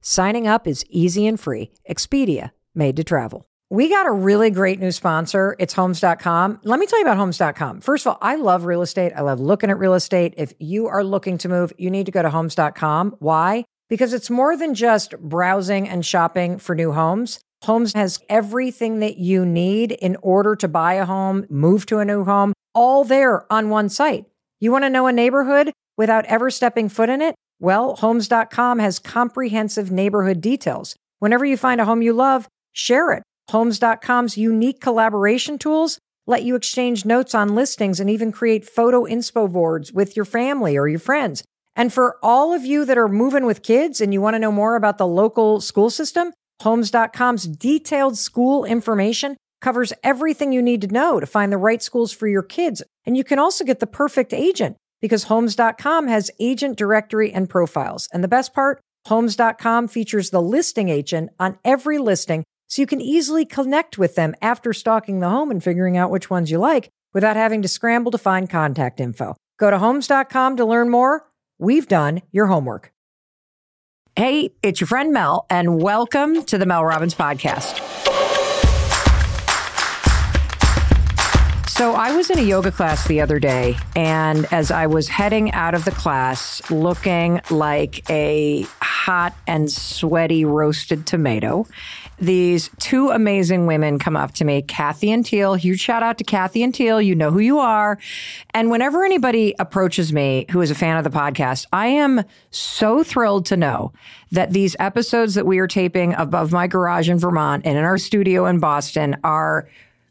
Signing up is easy and free. Expedia, made to travel. We got a really great new sponsor. It's homes.com. Let me tell you about homes.com. First of all, I love real estate. I love looking at real estate. If you are looking to move, you need to go to homes.com. Why? Because it's more than just browsing and shopping for new homes. Homes has everything that you need in order to buy a home, move to a new home, all there on one site. You want to know a neighborhood without ever stepping foot in it? Well, homes.com has comprehensive neighborhood details. Whenever you find a home you love, share it. Homes.com's unique collaboration tools let you exchange notes on listings and even create photo inspo boards with your family or your friends. And for all of you that are moving with kids and you want to know more about the local school system, Homes.com's detailed school information covers everything you need to know to find the right schools for your kids. And you can also get the perfect agent because Homes.com has agent directory and profiles. And the best part, Homes.com features the listing agent on every listing so you can easily connect with them after stalking the home and figuring out which ones you like without having to scramble to find contact info. Go to homes.com to learn more. We've done your homework. Hey, it's your friend Mel, and welcome to the Mel Robbins Podcast. So, I was in a yoga class the other day, and as I was heading out of the class looking like a hot and sweaty roasted tomato, these two amazing women come up to me, Kathy and Teal. Huge shout out to Kathy and Teal. You know who you are. And whenever anybody approaches me who is a fan of the podcast, I am so thrilled to know that these episodes that we are taping above my garage in Vermont and in our studio in Boston are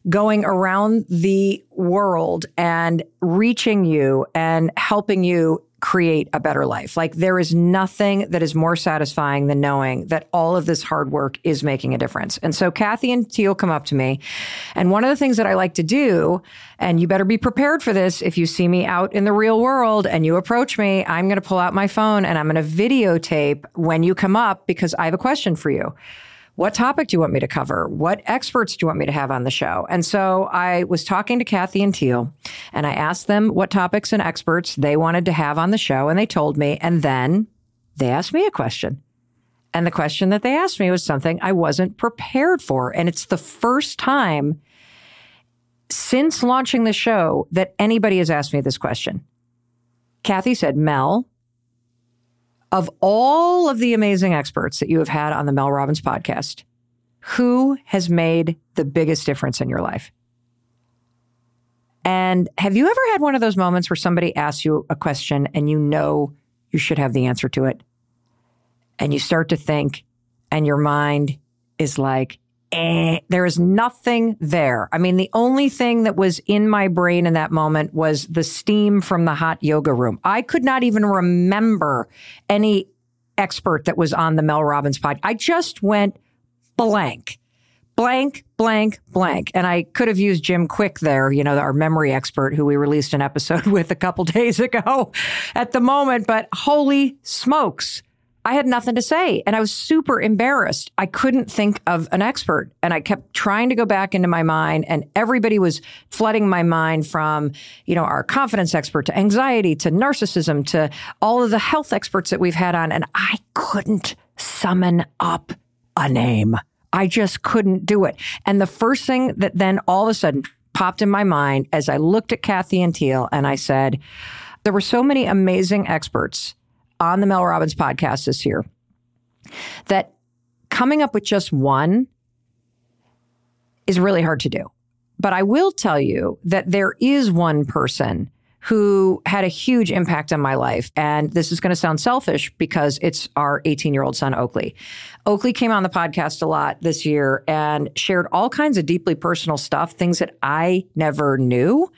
going around the world and reaching you and helping you create a better life. Like there is nothing that is more satisfying than knowing that all of this hard work is making a difference. And so Kathy and Teal come up to me. And one of the things that I like to do, and you better be prepared for this if you see me out in the real world and you approach me, I'm going to pull out my phone and I'm going to videotape when you come up because I have a question for you what topic do you want me to cover? What experts do you want me to have on the show? And so I was talking to Kathy and Teal and I asked them what topics and experts they wanted to have on the show. And they told me. And then they asked me a question. And the question that they asked me was something I wasn't prepared for. And it's the first time since launching the show that anybody has asked me this question. Kathy said, Mel, of all of the amazing experts that you have had on the Mel Robbins podcast, who has made the biggest difference in your life? And have you ever had one of those moments where somebody asks you a question and you know you should have the answer to it? And you start to think, and your mind is like, eh, there is nothing there. I mean, the only thing that was in my brain in that moment was the steam from the hot yoga room. I could not even remember any expert that was on the Mel Robbins pod. I just went blank. Blank, blank, blank. And I could have used Jim Kwik there, you know, our memory expert who we released an episode with a couple days ago at the moment. But holy smokes I had nothing to say and I was super embarrassed. I couldn't think of an expert and I kept trying to go back into my mind and everybody was flooding my mind from, you know, our confidence expert to anxiety to narcissism to all of the health experts that we've had on and I couldn't summon up a name. I just couldn't do it. And the first thing that then all of a sudden popped in my mind as I looked at Kathy and Teal and I said, there were so many amazing experts on the Mel Robbins podcast this year that coming up with just one is really hard to do. But I will tell you that there is one person who had a huge impact on my life. And this is going to sound selfish because it's our 18 year old son, Oakley. Oakley came on the podcast a lot this year and shared all kinds of deeply personal stuff, things that I never knew.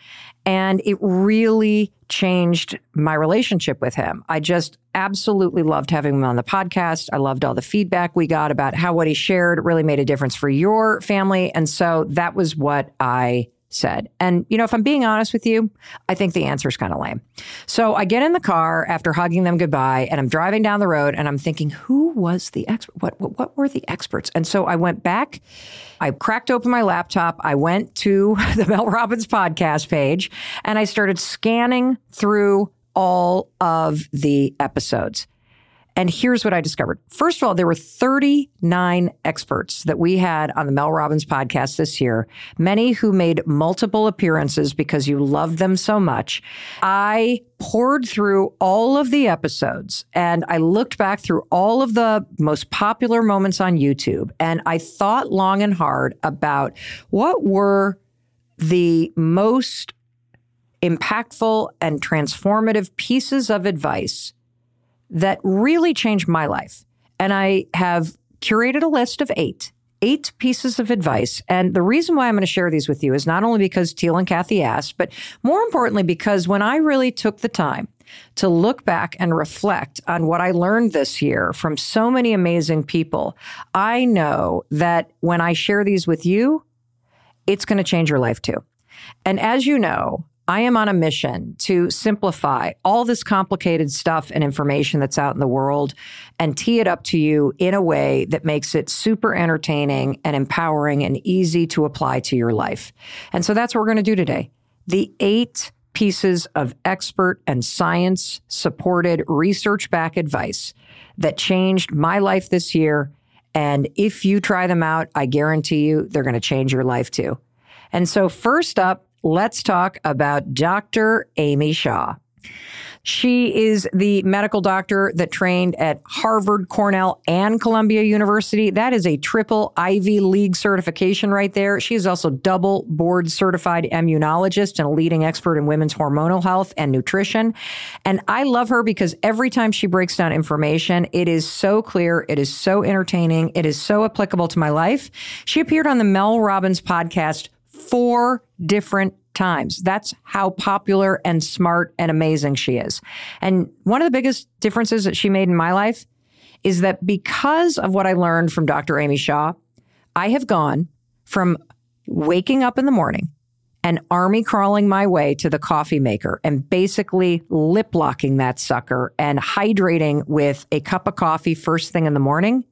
And it really changed my relationship with him. I just absolutely loved having him on the podcast. I loved all the feedback we got about how what he shared really made a difference for your family. And so that was what I said. And, you know, if I'm being honest with you, I think the answer is kind of lame. So I get in the car after hugging them goodbye and I'm driving down the road and I'm thinking, who was the expert? What, what, what were the experts? And so I went back, I cracked open my laptop, I went to the Mel Robbins podcast page and I started scanning through all of the episodes. And here's what I discovered. First of all, there were 39 experts that we had on the Mel Robbins podcast this year, many who made multiple appearances because you loved them so much. I pored through all of the episodes and I looked back through all of the most popular moments on YouTube and I thought long and hard about what were the most impactful and transformative pieces of advice that really changed my life. And I have curated a list of eight, eight pieces of advice. And the reason why I'm going to share these with you is not only because Teal and Kathy asked, but more importantly, because when I really took the time to look back and reflect on what I learned this year from so many amazing people, I know that when I share these with you, it's going to change your life too. And as you know, I am on a mission to simplify all this complicated stuff and information that's out in the world and tee it up to you in a way that makes it super entertaining and empowering and easy to apply to your life. And so that's what we're going to do today. The eight pieces of expert and science supported research back advice that changed my life this year. And if you try them out, I guarantee you they're going to change your life too. And so first up, let's talk about Dr. Amy Shah. She is the medical doctor that trained at Harvard, Cornell, and Columbia University. That is a triple Ivy League certification right there. She is also double board certified immunologist and a leading expert in women's hormonal health and nutrition. And I love her because every time she breaks down information, it is so clear, it is so entertaining, it is so applicable to my life. She appeared on the Mel Robbins podcast four different times. That's how popular and smart and amazing she is. And one of the biggest differences that she made in my life is that because of what I learned from Dr. Amy Shah, I have gone from waking up in the morning and army crawling my way to the coffee maker and basically lip locking that sucker and hydrating with a cup of coffee first thing in the morning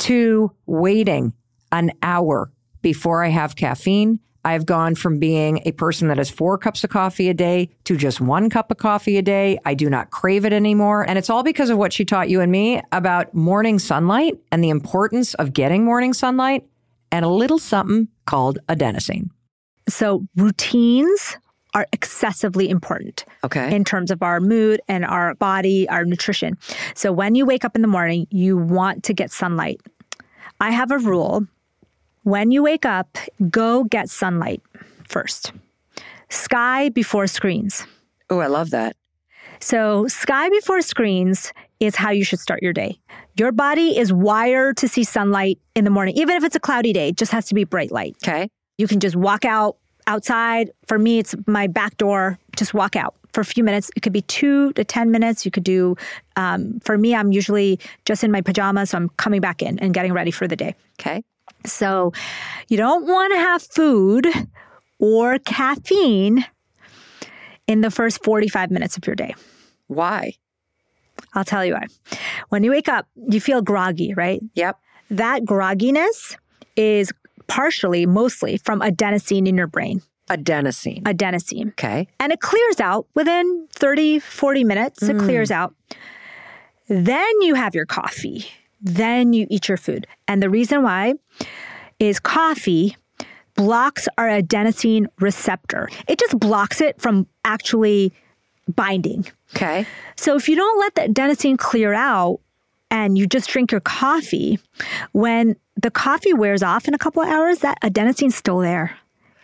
to waiting an hour before I have caffeine I've gone from being a person that has four cups of coffee a day to just one cup of coffee a day. I do not crave it anymore. And it's all because of what she taught you and me about morning sunlight and the importance of getting morning sunlight and a little something called adenosine. So, routines are excessively important. Okay. In terms of our mood and our body, our nutrition. So, when you wake up in the morning, you want to get sunlight. I have a rule when you wake up, go get sunlight first. Sky before screens. Oh, I love that. So, sky before screens is how you should start your day. Your body is wired to see sunlight in the morning, even if it's a cloudy day, it just has to be bright light. Okay. You can just walk out outside. For me, it's my back door, just walk out for a few minutes. It could be two to 10 minutes. You could do, um, for me, I'm usually just in my pajamas, so I'm coming back in and getting ready for the day. Okay. So you don't want to have food or caffeine in the first 45 minutes of your day. Why? I'll tell you why. When you wake up, you feel groggy, right? Yep. That grogginess is partially, mostly from adenosine in your brain. Adenosine. Adenosine. Okay. And it clears out within 30, 40 minutes. Mm. It clears out. Then you have your coffee then you eat your food. And the reason why is coffee blocks our adenosine receptor. It just blocks it from actually binding. Okay. So if you don't let the adenosine clear out and you just drink your coffee, when the coffee wears off in a couple of hours, that adenosine's still there.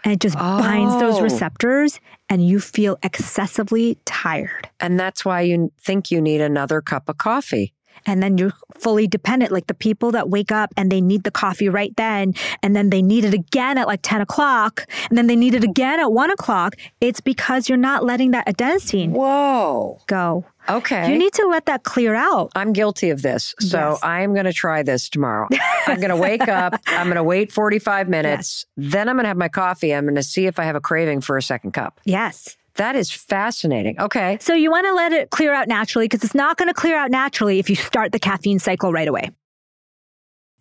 And it just oh. binds those oh. receptors and you feel excessively tired. And that's why you think you need another cup of coffee. And then you're fully dependent. Like the people that wake up and they need the coffee right then, and then they need it again at like 10 o'clock, and then they need it again at one o'clock. It's because you're not letting that adenosine Whoa. go. Okay. You need to let that clear out. I'm guilty of this. So Yes. I'm going to try this tomorrow. I'm going to wake up. I'm going to wait 45 minutes. Then I'm going to have my coffee. I'm going to see if I have a craving for a second cup. Yes. That is fascinating. Okay. So you want to let it clear out naturally because it's not going to clear out naturally if you start the caffeine cycle right away.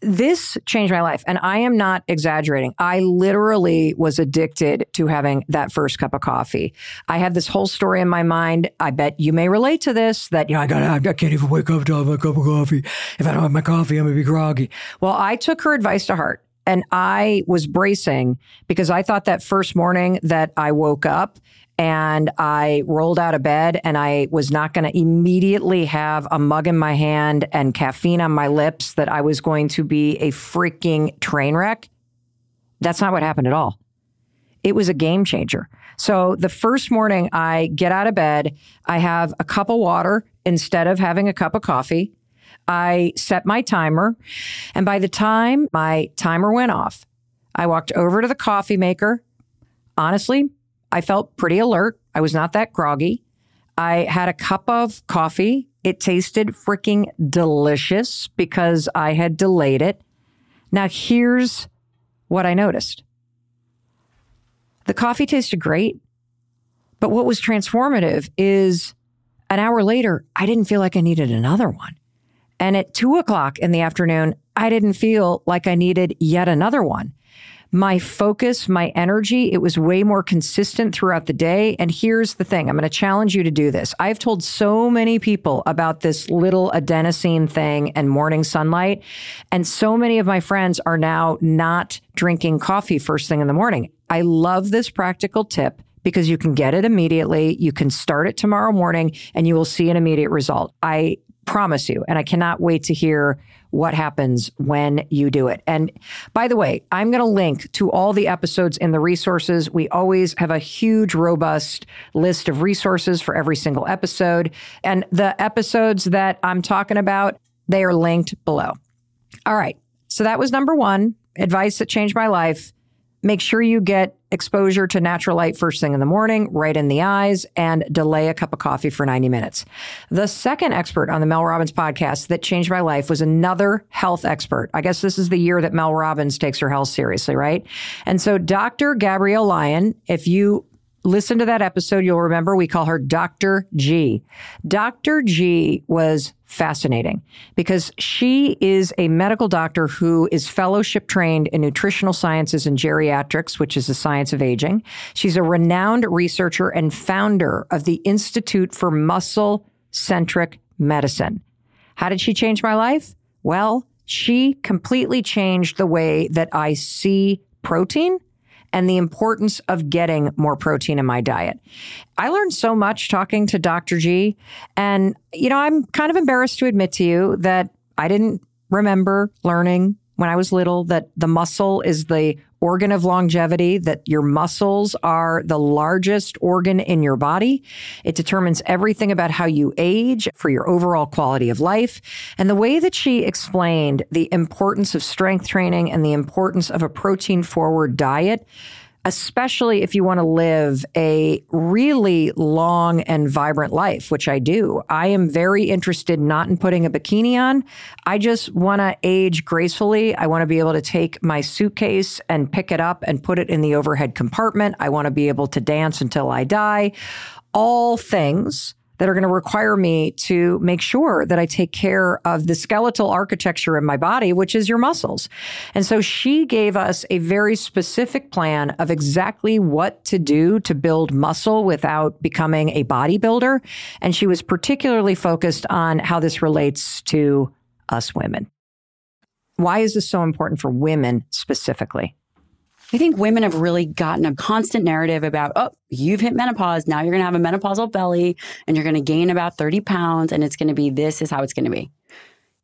This changed my life. And I am not exaggerating. I literally was addicted to having that first cup of coffee. I had this whole story in my mind. I bet you may relate to this that, you know, I got I can't even wake up to have my cup of coffee. If I don't have my coffee, I'm going to be groggy. Well, I took her advice to heart and I was bracing because I thought that first morning that I woke up and I rolled out of bed and I was not going to immediately have a mug in my hand and caffeine on my lips that I was going to be a freaking train wreck. That's not what happened at all. It was a game changer. So the first morning I get out of bed, I have a cup of water instead of having a cup of coffee. I set my timer. And by the time my timer went off, I walked over to the coffee maker. Honestly, I felt pretty alert. I was not that groggy. I had a cup of coffee. It tasted freaking delicious because I had delayed it. Now, here's what I noticed the coffee tasted great, but what was transformative is an hour later, I didn't feel like I needed another one. And at two o'clock in the afternoon, I didn't feel like I needed yet another one my focus, my energy, it was way more consistent throughout the day. And here's the thing I'm going to challenge you to do this. I've told so many people about this little adenosine thing and morning sunlight. And so many of my friends are now not drinking coffee first thing in the morning. I love this practical tip because you can get it immediately. You can start it tomorrow morning and you will see an immediate result. I promise you. And I cannot wait to hear what happens when you do it. And by the way, I'm going to link to all the episodes in the resources. We always have a huge, robust list of resources for every single episode. And the episodes that I'm talking about, they are linked below. All right. So that was number one advice that changed my life. Make sure you get exposure to natural light first thing in the morning, right in the eyes, and delay a cup of coffee for 90 minutes. The second expert on the Mel Robbins podcast that changed my life was another health expert. I guess this is the year that Mel Robbins takes her health seriously, right? And so Dr. Gabrielle Lyon, if you listen to that episode, you'll remember we call her Dr. G. Dr. G was fascinating because she is a medical doctor who is fellowship trained in nutritional sciences and geriatrics, which is the science of aging. She's a renowned researcher and founder of the Institute for Muscle Centric Medicine. How did she change my life? Well, she completely changed the way that I see protein and the importance of getting more protein in my diet. I learned so much talking to Dr. G. And, you know, I'm kind of embarrassed to admit to you that I didn't remember learning when I was little that the muscle is the organ of longevity, that your muscles are the largest organ in your body. It determines everything about how you age for your overall quality of life. And the way that she explained the importance of strength training and the importance of a protein forward diet especially if you want to live a really long and vibrant life, which I do. I am very interested not in putting a bikini on. I just want to age gracefully. I want to be able to take my suitcase and pick it up and put it in the overhead compartment. I want to be able to dance until I die. All things that are going to require me to make sure that I take care of the skeletal architecture in my body, which is your muscles. And so she gave us a very specific plan of exactly what to do to build muscle without becoming a bodybuilder. And she was particularly focused on how this relates to us women. Why is this so important for women specifically? I think women have really gotten a constant narrative about, oh, you've hit menopause. Now you're going to have a menopausal belly and you're going to gain about 30 pounds and it's going to be this is how it's going to be.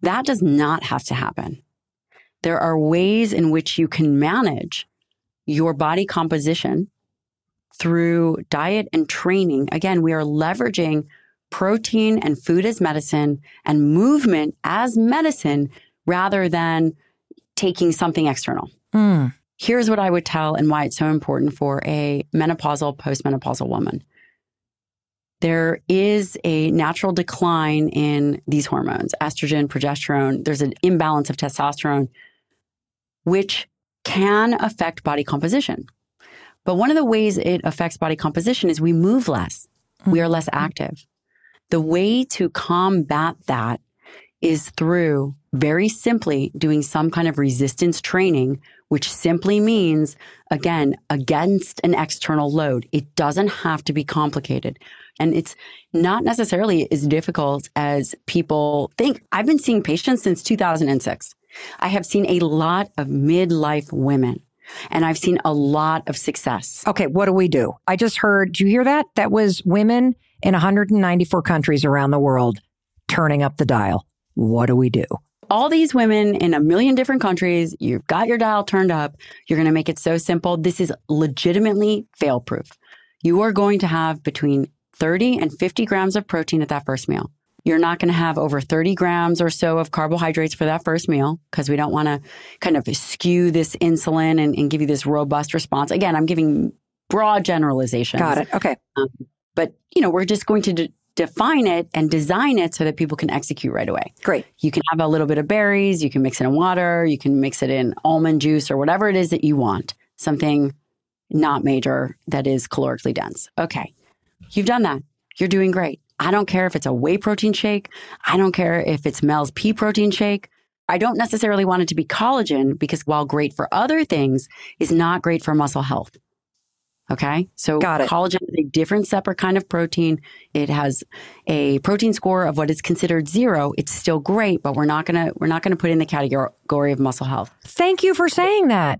That does not have to happen. There are ways in which you can manage your body composition through diet and training. Again, we are leveraging protein and food as medicine and movement as medicine rather than taking something external. Mm. Here's what I would tell and why it's so important for a menopausal, postmenopausal woman. There is a natural decline in these hormones, estrogen, progesterone. There's an imbalance of testosterone, which can affect body composition. But one of the ways it affects body composition is we move less. We are less Mm-hmm. active. The way to combat that is through very simply doing some kind of resistance training, which simply means, again, against an external load. It doesn't have to be complicated. And it's not necessarily as difficult as people think. I've been seeing patients since 2006. I have seen a lot of midlife women and I've seen a lot of success. Okay, what do we do? I just heard, did you hear that? That was women in 194 countries around the world turning up the dial. What do we do? All these women in a million different countries, you've got your dial turned up. You're going to make it so simple. This is legitimately fail proof. You are going to have between 30 and 50 grams of protein at that first meal. You're not going to have over 30 grams or so of carbohydrates for that first meal because we don't want to kind of skew this insulin and, and give you this robust response. Again, I'm giving broad generalizations. Got it. Okay. Um, but, you know, we're just going to define it and design it so that people can execute right away. Great. You can have a little bit of berries, you can mix it in water, you can mix it in almond juice or whatever it is that you want. Something not major that is calorically dense. Okay. You've done that. You're doing great. I don't care if it's a whey protein shake. I don't care if it's Mel's pea protein shake. I don't necessarily want it to be collagen because while great for other things is not great for muscle health. Okay. So Got it. collagen is a different separate kind of protein. It has a protein score of what is considered zero. It's still great, but we're not gonna we're not gonna put it in the category of muscle health. Thank you for saying that.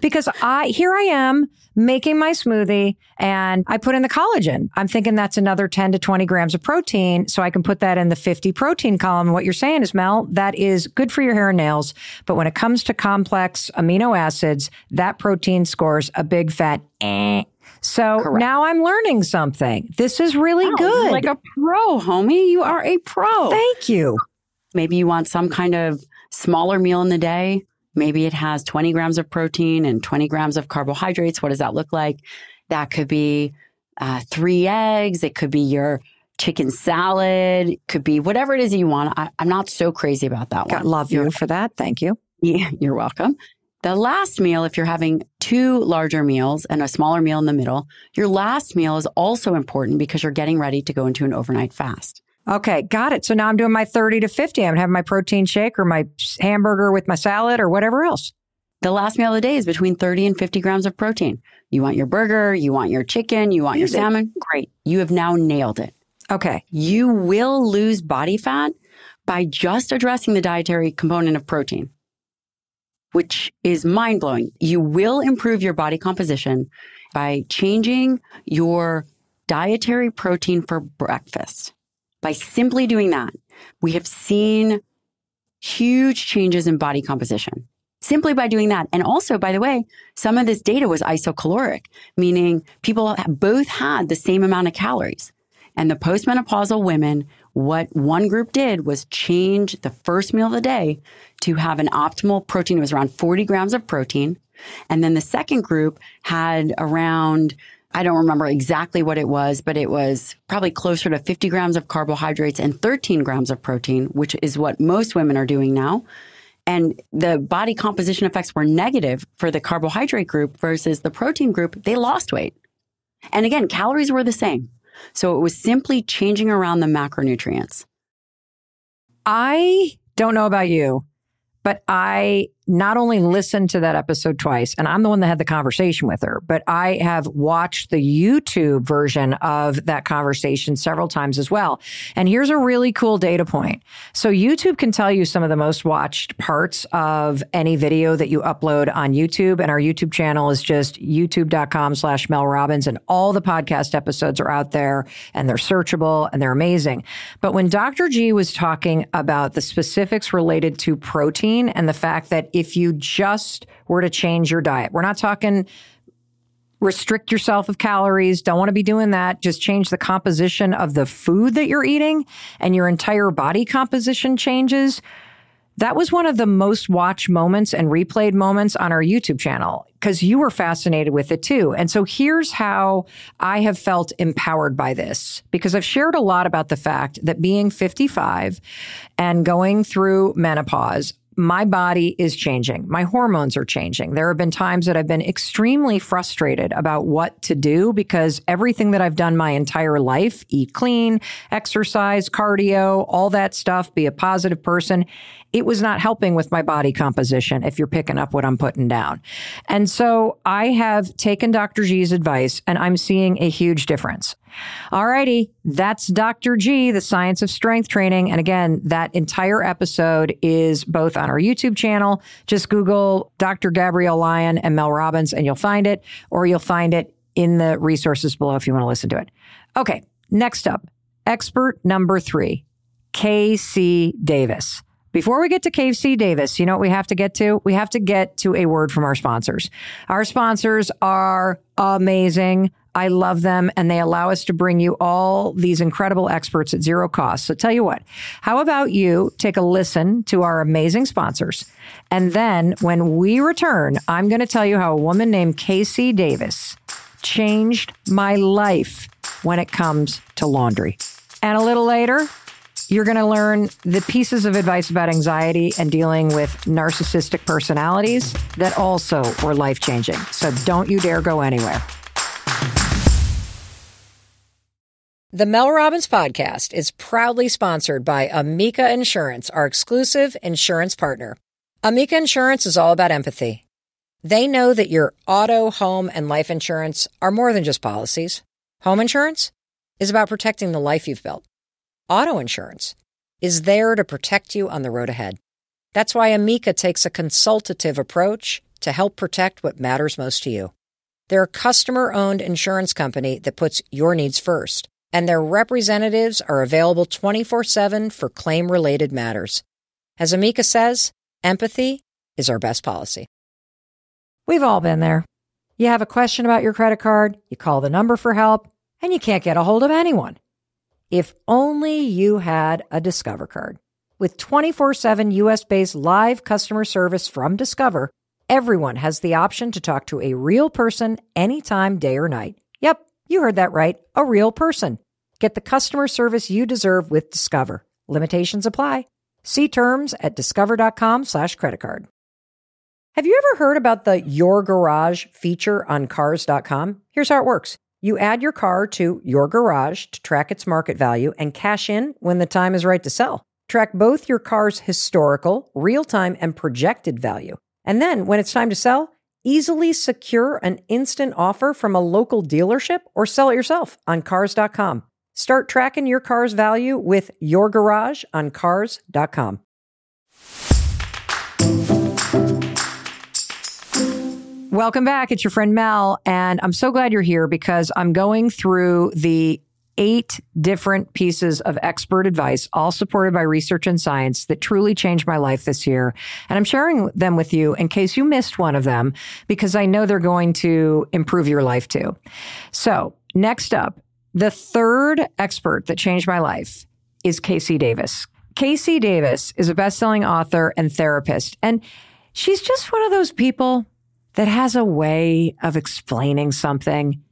Because I here I am making my smoothie and I put in the collagen. I'm thinking that's another 10 to 20 grams of protein. So I can put that in the 50 protein column. What you're saying is, Mel, that is good for your hair and nails. But when it comes to complex amino acids, that protein scores a big fat eh. So Correct. now I'm learning something. This is really Wow, good. like a pro, homie. You are a pro. Thank you. Maybe you want some kind of smaller meal in the day. Maybe it has 20 grams of protein and 20 grams of carbohydrates. What does that look like? That could be uh, three eggs. It could be your chicken salad. It could be whatever it is that you want. I, I'm not so crazy about that God, one. love you for that. Thank you. Yeah, you're welcome. The last meal, if you're having two larger meals and a smaller meal in the middle, your last meal is also important because you're getting ready to go into an overnight fast. Okay, got it. So now I'm doing my 30 to 50. I'm having my protein shake or my hamburger with my salad or whatever else. The last meal of the day is between 30 and 50 grams of protein. You want your burger, you want your chicken, you want your salmon. Great. You have now nailed it. Okay. You will lose body fat by just addressing the dietary component of protein, which is mind blowing. You will improve your body composition by changing your dietary protein for breakfast. By simply doing that, we have seen huge changes in body composition simply by doing that. And also, by the way, some of this data was isocaloric, meaning people both had the same amount of calories. And the postmenopausal women, what one group did was change the first meal of the day to have an optimal protein. It was around 40 grams of protein. And then the second group had around, I don't remember exactly what it was, but it was probably closer to 50 grams of carbohydrates and 13 grams of protein, which is what most women are doing now. And the body composition effects were negative for the carbohydrate group versus the protein group. They lost weight. And again, calories were the same. So it was simply changing around the macronutrients. I don't know about you, but I not only listened to that episode twice, and I'm the one that had the conversation with her, but I have watched the YouTube version of that conversation several times as well. And here's a really cool data point. So YouTube can tell you some of the most watched parts of any video that you upload on YouTube. And our YouTube channel is just youtube.com slash Mel Robbins. And all the podcast episodes are out there and they're searchable and they're amazing. But when Dr. G was talking about the specifics related to protein and the fact that if you just were to change your diet, we're not talking restrict yourself of calories. Don't want to be doing that. Just change the composition of the food that you're eating and your entire body composition changes. That was one of the most watched moments and replayed moments on our YouTube channel because you were fascinated with it too. And so here's how I have felt empowered by this because I've shared a lot about the fact that being 55 and going through menopause, my body is changing. My hormones are changing. There have been times that I've been extremely frustrated about what to do because everything that I've done my entire life, eat clean, exercise, cardio, all that stuff, be a positive person, it was not helping with my body composition if you're picking up what I'm putting down. And so I have taken Dr. G's advice and I'm seeing a huge difference. Alrighty, that's Dr. G, the science of strength training. And again, that entire episode is both on our YouTube channel. Just Google Dr. Gabrielle Lyon and Mel Robbins and you'll find it, or you'll find it in the resources below if you want to listen to it. Okay, next up, expert number three, KC Davis. Before we get to KC Davis, you know what we have to get to? We have to get to a word from our sponsors. Our sponsors are amazing. I love them and they allow us to bring you all these incredible experts at zero cost. So tell you what, how about you take a listen to our amazing sponsors? And then when we return, I'm going to tell you how a woman named KC Davis changed my life when it comes to laundry. And a little later, you're going to learn the pieces of advice about anxiety and dealing with narcissistic personalities that also were life changing. So don't you dare go anywhere. The Mel Robbins podcast is proudly sponsored by Amica Insurance, our exclusive insurance partner. Amica Insurance is all about empathy. They know that your auto, home, and life insurance are more than just policies. Home insurance is about protecting the life you've built. Auto insurance is there to protect you on the road ahead. That's why Amica takes a consultative approach to help protect what matters most to you. They're a customer owned insurance company that puts your needs first, and their representatives are available 24 7 for claim related matters. As Amica says, empathy is our best policy. We've all been there. You have a question about your credit card, you call the number for help, and you can't get a hold of anyone. If only you had a Discover card. With 24 7 US based live customer service from Discover, everyone has the option to talk to a real person anytime, day or night. Yep, you heard that right. A real person. Get the customer service you deserve with Discover. Limitations apply. See terms at discover.com slash credit card. Have you ever heard about the Your Garage feature on cars.com? Here's how it works. You add your car to your garage to track its market value and cash in when the time is right to sell. Track both your car's historical, real time, and projected value. And then when it's time to sell, easily secure an instant offer from a local dealership or sell it yourself on cars.com. Start tracking your car's value with your garage on cars.com. Welcome back. It's your friend Mel. And I'm so glad you're here because I'm going through the eight different pieces of expert advice, all supported by research and science that truly changed my life this year. And I'm sharing them with you in case you missed one of them, because I know they're going to improve your life too. So next up, the third expert that changed my life is KC Davis. KC Davis is a best-selling author and therapist. And she's just one of those people that has a way of explaining something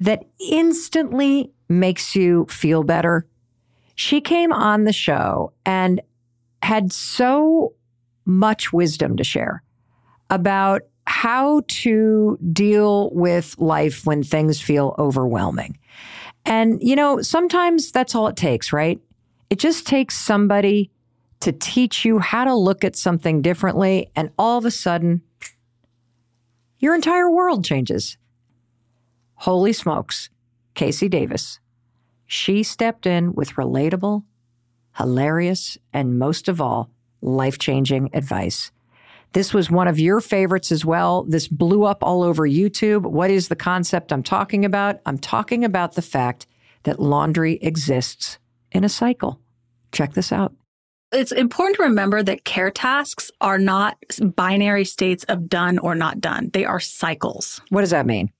that instantly makes you feel better. She came on the show and had so much wisdom to share about how to deal with life when things feel overwhelming. And, you know, sometimes that's all it takes, right? It just takes somebody to teach you how to look at something differently. And all of a sudden, your entire world changes. Holy smokes, KC Davis. She stepped in with relatable, hilarious, and most of all, life changing advice. This was one of your favorites as well. This blew up all over YouTube. What is the concept I'm talking about? I'm talking about the fact that laundry exists in a cycle. Check this out it's important to remember that care tasks are not binary states of done or not done. They are cycles. What does that mean?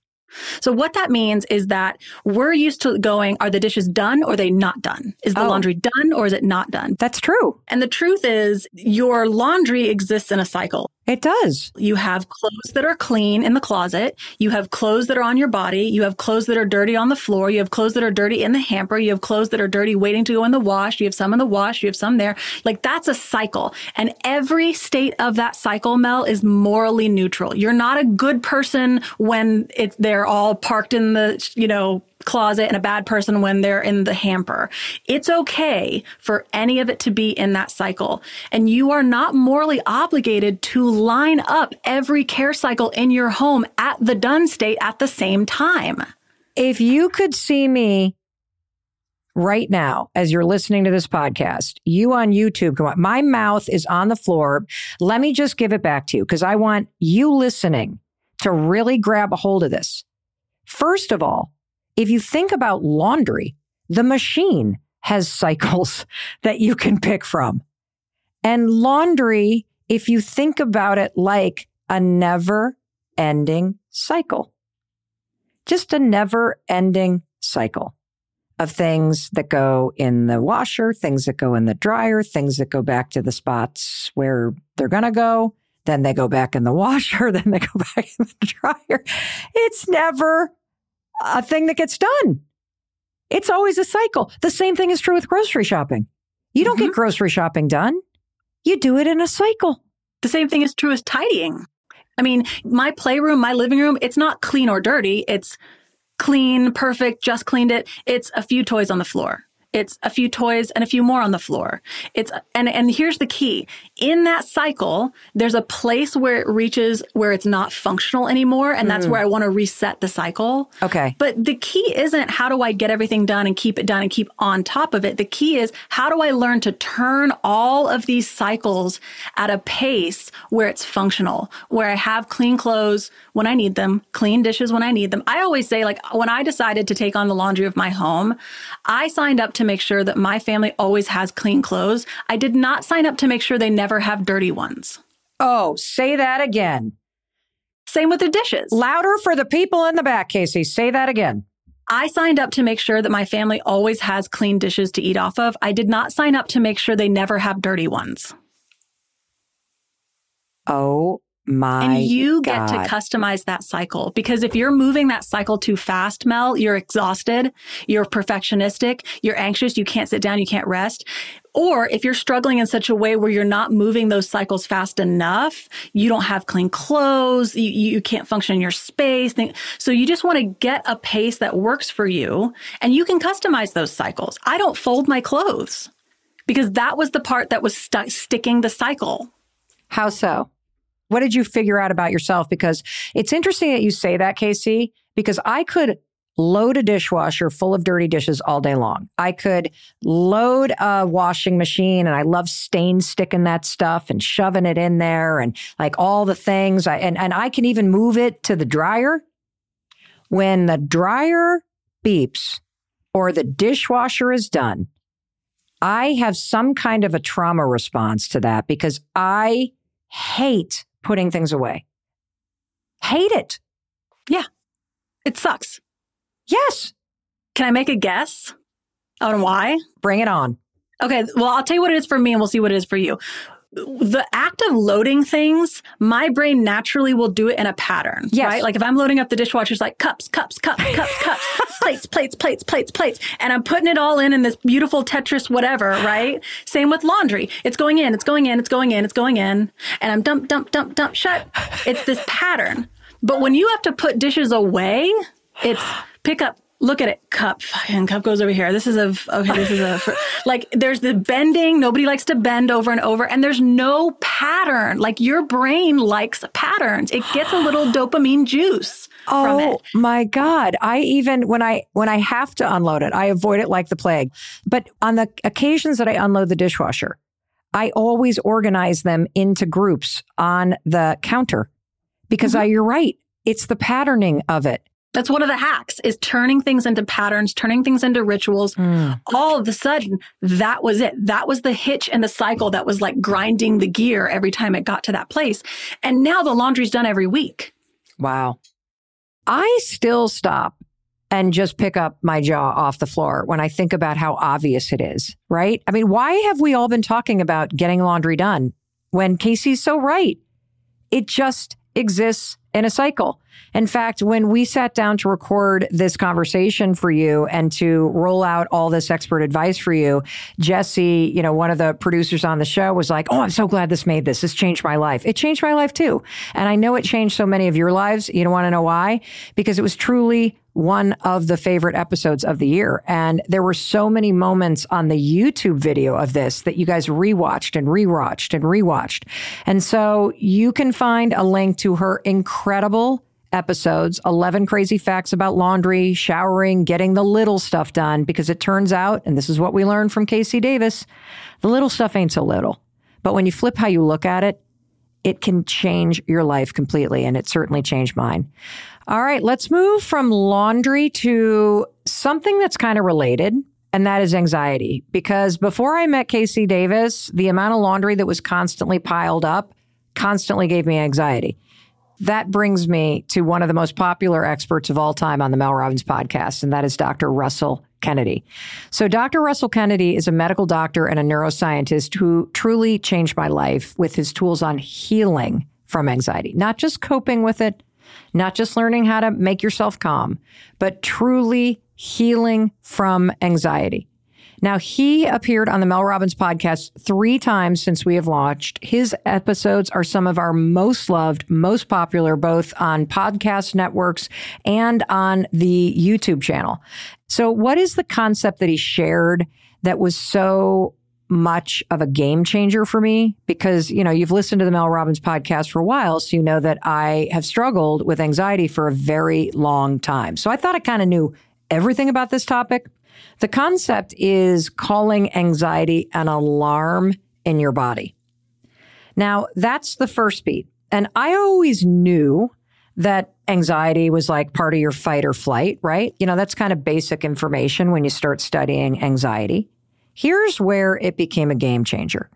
So what that means is that we're used to going, are the dishes done or are they not done? Is the Oh. laundry done or is it not done? That's true. And the truth is your laundry exists in a cycle. It does. You have clothes that are clean in the closet. You have clothes that are on your body. You have clothes that are dirty on the floor. You have clothes that are dirty in the hamper. You have clothes that are dirty waiting to go in the wash. You have some in the wash. You have some there. Like that's a cycle. And every state of that cycle, Mel, is morally neutral. You're not a good person when it's, they're all parked in the, you know, closet and a bad person when they're in the hamper. It's okay for any of it to be in that cycle. And you are not morally obligated to line up every care cycle in your home at the done state at the same time. If you could see me right now as you're listening to this podcast, you on YouTube, come on, my mouth is on the floor. Let me just give it back to you because I want you listening to really grab a hold of this. First of all, if you think about laundry, the machine has cycles that you can pick from. And laundry, if you think about it like a never ending cycle, just a never ending cycle of things that go in the washer, things that go in the dryer, things that go back to the spots where they're going to go. Then they go back in the washer, then they go back in the dryer. It's never a thing that gets done. It's always a cycle. The same thing is true with grocery shopping. You don't get mm-hmm. grocery shopping done. You do it in a cycle. The same thing is true as tidying. I mean, my playroom, my living room, it's not clean or dirty. It's clean, perfect, just cleaned it. It's a few toys on the floor. It's a few toys and a few more on the floor. It's and and here's the key. In that cycle, there's a place where it reaches where it's not functional anymore and that's mm. where I want to reset the cycle. Okay. But the key isn't how do I get everything done and keep it done and keep on top of it. The key is how do I learn to turn all of these cycles at a pace where it's functional, where I have clean clothes when I need them, clean dishes when I need them. I always say, like, when I decided to take on the laundry of my home, I signed up to make sure that my family always has clean clothes. I did not sign up to make sure they never have dirty ones. Oh, say that again. Same with the dishes. Louder for the people in the back, Casey. Say that again. I signed up to make sure that my family always has clean dishes to eat off of. I did not sign up to make sure they never have dirty ones. Oh my and you get to customize that cycle because if you're moving that cycle too fast, Mel, you're exhausted, you're perfectionistic, you're anxious, you can't sit down, you can't rest. Or if you're struggling in such a way where you're not moving those cycles fast enough, you don't have clean clothes, you, you can't function in your space. So you just want to get a pace that works for you and you can customize those cycles. I don't fold my clothes because that was the part that was stu- sticking the cycle. How so? What did you figure out about yourself? Because it's interesting that you say that, Casey, because I could load a dishwasher full of dirty dishes all day long. I could load a washing machine and I love stain sticking that stuff and shoving it in there and like all the things. I, and, and I can even move it to the dryer. When the dryer beeps or the dishwasher is done, I have some kind of a trauma response to that because I hate putting things away. Hate it. Yeah. It sucks. Yes. Can I make a guess on why? Bring it on. Okay, well, I'll tell you what it is for me and we'll see what it is for you. The act of loading things, my brain naturally will do it in a pattern. Yes. Right? Like if I'm loading up the dishwasher, it's like cups, cups, cups, cups, cups, plates, plates, plates, plates, plates. And I'm putting it all in in this beautiful Tetris whatever, right? Same with laundry. It's going in, it's going in, it's going in, it's going in. And I'm dump, dump, dump, dump, shut. It's this pattern. But when you have to put dishes away, it's pick up, look at it, cup, fucking cup goes over here. This is a, okay, this is a, like there's the bending. Nobody likes to bend over and over. And there's no pattern. Like your brain likes patterns. It gets a little dopamine juice from Oh my God. I even when I when I have to unload it, I avoid it like the plague. But on the occasions that I unload the dishwasher, I always organize them into groups on the counter because mm-hmm. I, you're right. It's the patterning of it. That's one of the hacks is turning things into patterns, turning things into rituals. Hmm. All of a sudden, that was it. That was the hitch in the cycle that was like grinding the gear every time it got to that place. And now the laundry's done every week. Wow. I still stop and just pick up my jaw off the floor when I think about how obvious it is, right? I mean, why have we all been talking about getting laundry done when Casey's so right? It just exists in a cycle. In fact, when we sat down to record this conversation for you and to roll out all this expert advice for you, Jesse, you know, one of the producers on the show was like, Oh, I'm so glad this made this. This changed my life. It changed my life too. And I know it changed so many of your lives. You don't want to know why? Because it was truly one of the favorite episodes of the year. And there were so many moments on the YouTube video of this that you guys rewatched and rewatched and rewatched. And so you can find a link to her incredible episodes 11 crazy facts about laundry, showering, getting the little stuff done. Because it turns out, and this is what we learned from KC Davis, the little stuff ain't so little. But when you flip how you look at it, it can change your life completely. And it certainly changed mine. All right, let's move from laundry to something that's kind of related, and that is anxiety. Because before I met KC Davis, the amount of laundry that was constantly piled up constantly gave me anxiety. That brings me to one of the most popular experts of all time on the Mel Robbins podcast, and that is Dr. Russell Kennedy. So, Dr. Russell Kennedy is a medical doctor and a neuroscientist who truly changed my life with his tools on healing from anxiety, not just coping with it, not just learning how to make yourself calm, but truly healing from anxiety. Now, he appeared on the Mel Robbins podcast three times since we have launched. His episodes are some of our most loved, most popular, both on podcast networks and on the YouTube channel. So, what is the concept that he shared that was so much of a game changer for me because, you know, you've listened to the Mel Robbins podcast for a while, so you know that I have struggled with anxiety for a very long time. So I thought I kind of knew everything about this topic. The concept is calling anxiety an alarm in your body. Now, that's the first beat. And I always knew that anxiety was like part of your fight or flight, right? You know, that's kind of basic information when you start studying anxiety. Here's where it became a game changer.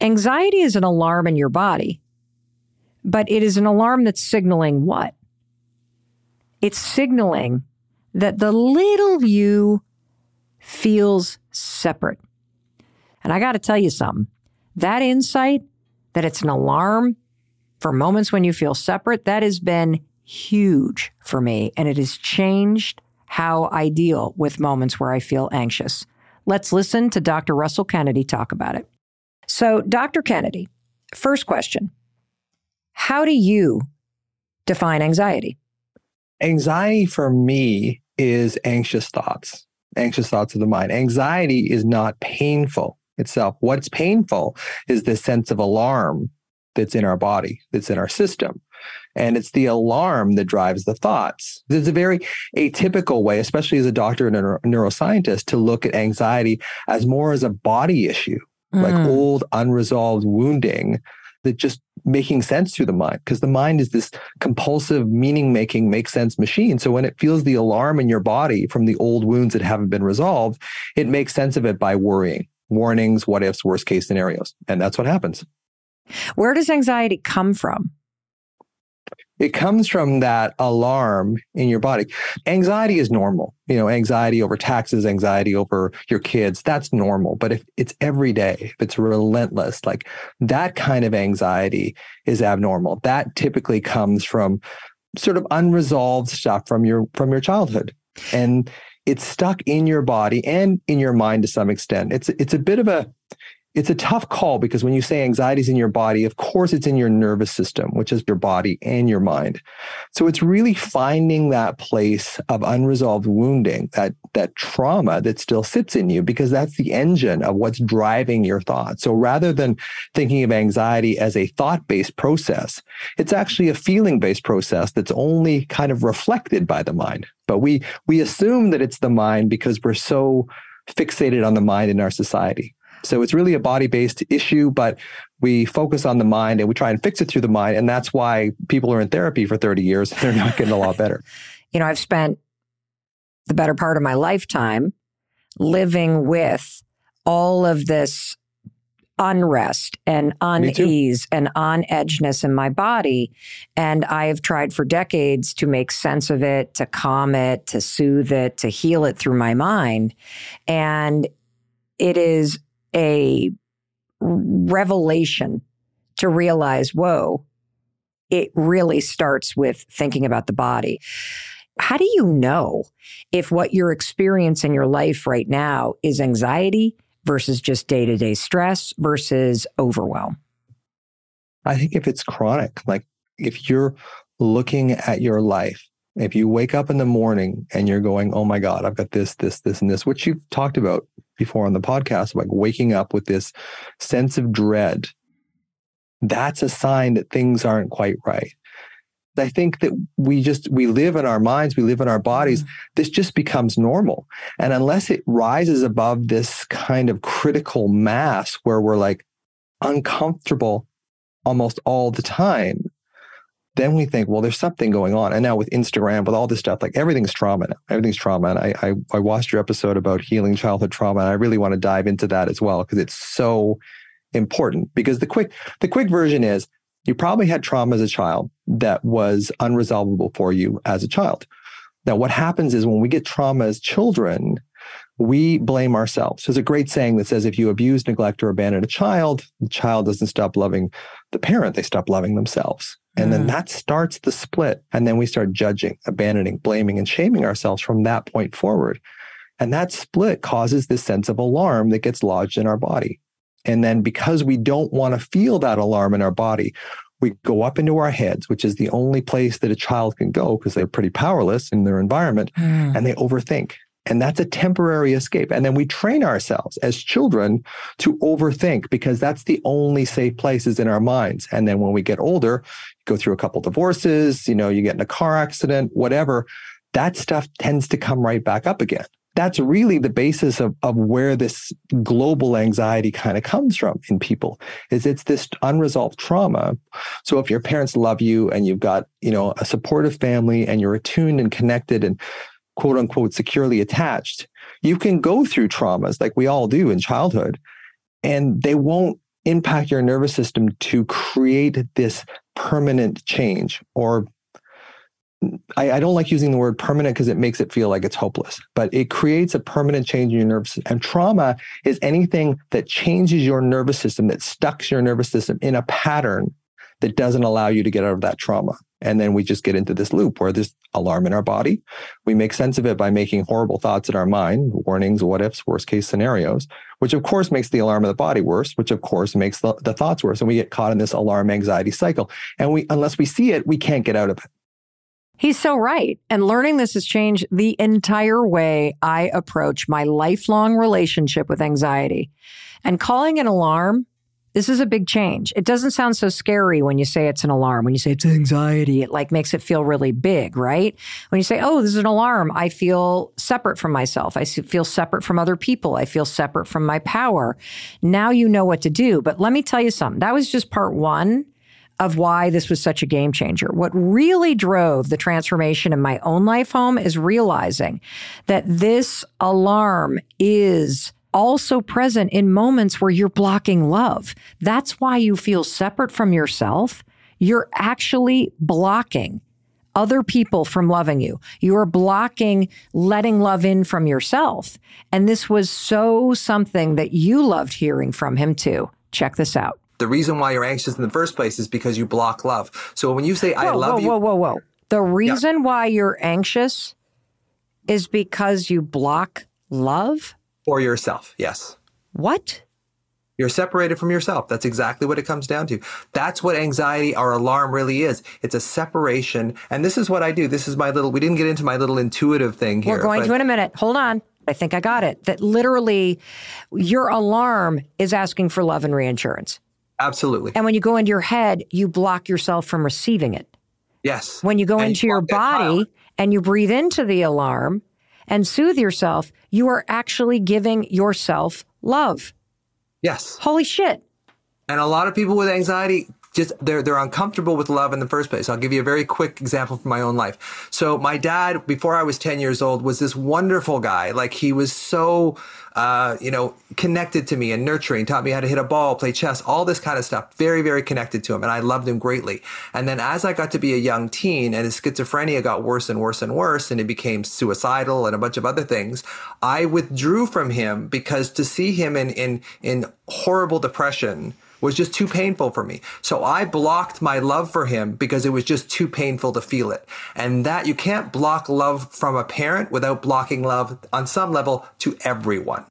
Anxiety is an alarm in your body, but it is an alarm that's signaling what? It's signaling that the little you feels separate. And I got to tell you something that insight that it's an alarm for moments when you feel separate, that has been huge for me. And it has changed how I deal with moments where I feel anxious. Let's listen to Dr. Russell Kennedy talk about it. So, Dr. Kennedy, first question How do you define anxiety? Anxiety for me is anxious thoughts, anxious thoughts of the mind. Anxiety is not painful itself. What's painful is the sense of alarm that's in our body, that's in our system. And it's the alarm that drives the thoughts. There's a very atypical way, especially as a doctor and a neuroscientist, to look at anxiety as more as a body issue, mm. like old unresolved wounding that just making sense through the mind because the mind is this compulsive meaning making make sense machine. So when it feels the alarm in your body from the old wounds that haven't been resolved it makes sense of it by worrying. Warnings what ifs worst case scenarios. And that's what happens. Where does anxiety come from it comes from that alarm in your body. Anxiety is normal. You know, anxiety over taxes, anxiety over your kids, that's normal. But if it's every day, if it's relentless, like that kind of anxiety is abnormal. That typically comes from sort of unresolved stuff from your from your childhood. And it's stuck in your body and in your mind to some extent. It's it's a bit of a it's a tough call because when you say anxiety is in your body, of course it's in your nervous system, which is your body and your mind. So it's really finding that place of unresolved wounding, that that trauma that still sits in you, because that's the engine of what's driving your thoughts. So rather than thinking of anxiety as a thought-based process, it's actually a feeling-based process that's only kind of reflected by the mind. But we we assume that it's the mind because we're so fixated on the mind in our society. So it's really a body based issue, but we focus on the mind and we try and fix it through the mind. And that's why people are in therapy for 30 years. and They're not getting a lot better. you know, I've spent the better part of my lifetime living with all of this unrest and unease and on edgeness in my body. And I have tried for decades to make sense of it, to calm it, to soothe it, to heal it through my mind. And it is a revelation to realize, whoa, it really starts with thinking about the body. How do you know if what you're experiencing in your life right now is anxiety versus just day to day stress versus overwhelm? I think if it's chronic, like if you're looking at your life, if you wake up in the morning and you're going, oh my God, I've got this, this, this, and this, which you've talked about before on the podcast, like waking up with this sense of dread, that's a sign that things aren't quite right. I think that we just we live in our minds, we live in our bodies. Mm. This just becomes normal. And unless it rises above this kind of critical mass where we're like uncomfortable almost all the time, then we think, well, there's something going on. And now with Instagram, with all this stuff, like everything's trauma now. Everything's trauma. And I, I, I watched your episode about healing childhood trauma, and I really want to dive into that as well because it's so important. Because the quick the quick version is you probably had trauma as a child that was unresolvable for you as a child. Now, what happens is when we get trauma as children, we blame ourselves. There's a great saying that says if you abuse, neglect, or abandon a child, the child doesn't stop loving the parent, they stop loving themselves. And mm. then that starts the split. And then we start judging, abandoning, blaming, and shaming ourselves from that point forward. And that split causes this sense of alarm that gets lodged in our body. And then because we don't want to feel that alarm in our body, we go up into our heads, which is the only place that a child can go because they're pretty powerless in their environment mm. and they overthink. And that's a temporary escape. And then we train ourselves as children to overthink because that's the only safe places in our minds. And then when we get older, go through a couple divorces, you know, you get in a car accident, whatever, that stuff tends to come right back up again that's really the basis of, of where this global anxiety kind of comes from in people is it's this unresolved trauma so if your parents love you and you've got you know a supportive family and you're attuned and connected and quote unquote securely attached you can go through traumas like we all do in childhood and they won't impact your nervous system to create this permanent change or I, I, don't like using the word permanent because it makes it feel like it's hopeless, but it creates a permanent change in your nervous system. And trauma is anything that changes your nervous system, that stucks your nervous system in a pattern that doesn't allow you to get out of that trauma. And then we just get into this loop where there's alarm in our body. We make sense of it by making horrible thoughts in our mind, warnings, what ifs, worst case scenarios, which of course makes the alarm of the body worse, which of course makes the, the thoughts worse. And we get caught in this alarm anxiety cycle. And we, unless we see it, we can't get out of it. He's so right. And learning this has changed the entire way I approach my lifelong relationship with anxiety. And calling an alarm, this is a big change. It doesn't sound so scary when you say it's an alarm. When you say it's anxiety, it like makes it feel really big, right? When you say, oh, this is an alarm, I feel separate from myself. I feel separate from other people. I feel separate from my power. Now you know what to do. But let me tell you something. That was just part one of why this was such a game changer. What really drove the transformation in my own life home is realizing that this alarm is also present in moments where you're blocking love. That's why you feel separate from yourself. You're actually blocking other people from loving you. You're blocking letting love in from yourself. And this was so something that you loved hearing from him too. Check this out. The reason why you're anxious in the first place is because you block love. So when you say whoa, I love whoa, you, whoa, whoa, whoa. The reason yeah. why you're anxious is because you block love for yourself. Yes. What? You're separated from yourself. That's exactly what it comes down to. That's what anxiety or alarm really is. It's a separation. And this is what I do. This is my little, we didn't get into my little intuitive thing here. We're going but, to in a minute. Hold on. I think I got it. That literally your alarm is asking for love and reinsurance. Absolutely. And when you go into your head, you block yourself from receiving it. Yes. When you go and into you your body and you breathe into the alarm and soothe yourself, you are actually giving yourself love. Yes. Holy shit. And a lot of people with anxiety just they're they're uncomfortable with love in the first place. I'll give you a very quick example from my own life. So my dad, before I was 10 years old, was this wonderful guy. Like he was so uh, you know, connected to me and nurturing, taught me how to hit a ball, play chess, all this kind of stuff. Very, very connected to him. And I loved him greatly. And then as I got to be a young teen and his schizophrenia got worse and worse and worse, and he became suicidal and a bunch of other things, I withdrew from him because to see him in, in, in horrible depression, was just too painful for me. So I blocked my love for him because it was just too painful to feel it. And that you can't block love from a parent without blocking love on some level to everyone.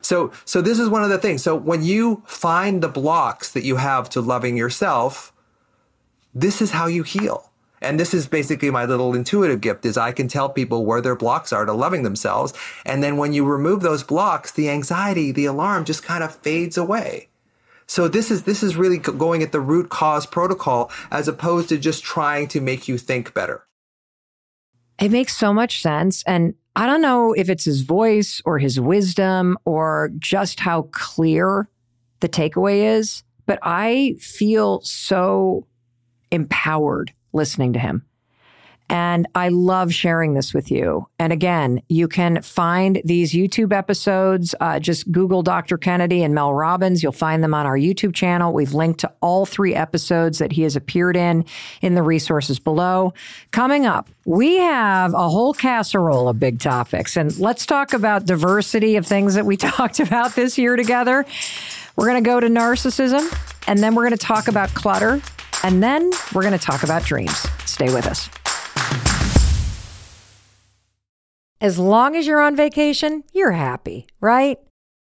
So, so this is one of the things. So when you find the blocks that you have to loving yourself, this is how you heal. And this is basically my little intuitive gift is I can tell people where their blocks are to loving themselves. And then when you remove those blocks, the anxiety, the alarm just kind of fades away. So this is this is really going at the root cause protocol as opposed to just trying to make you think better. It makes so much sense and I don't know if it's his voice or his wisdom or just how clear the takeaway is, but I feel so empowered listening to him. And I love sharing this with you. And again, you can find these YouTube episodes. Uh, just Google Dr. Kennedy and Mel Robbins. You'll find them on our YouTube channel. We've linked to all three episodes that he has appeared in in the resources below. Coming up, we have a whole casserole of big topics. And let's talk about diversity of things that we talked about this year together. We're going to go to narcissism, and then we're going to talk about clutter, and then we're going to talk about dreams. Stay with us. As long as you're on vacation, you're happy, right?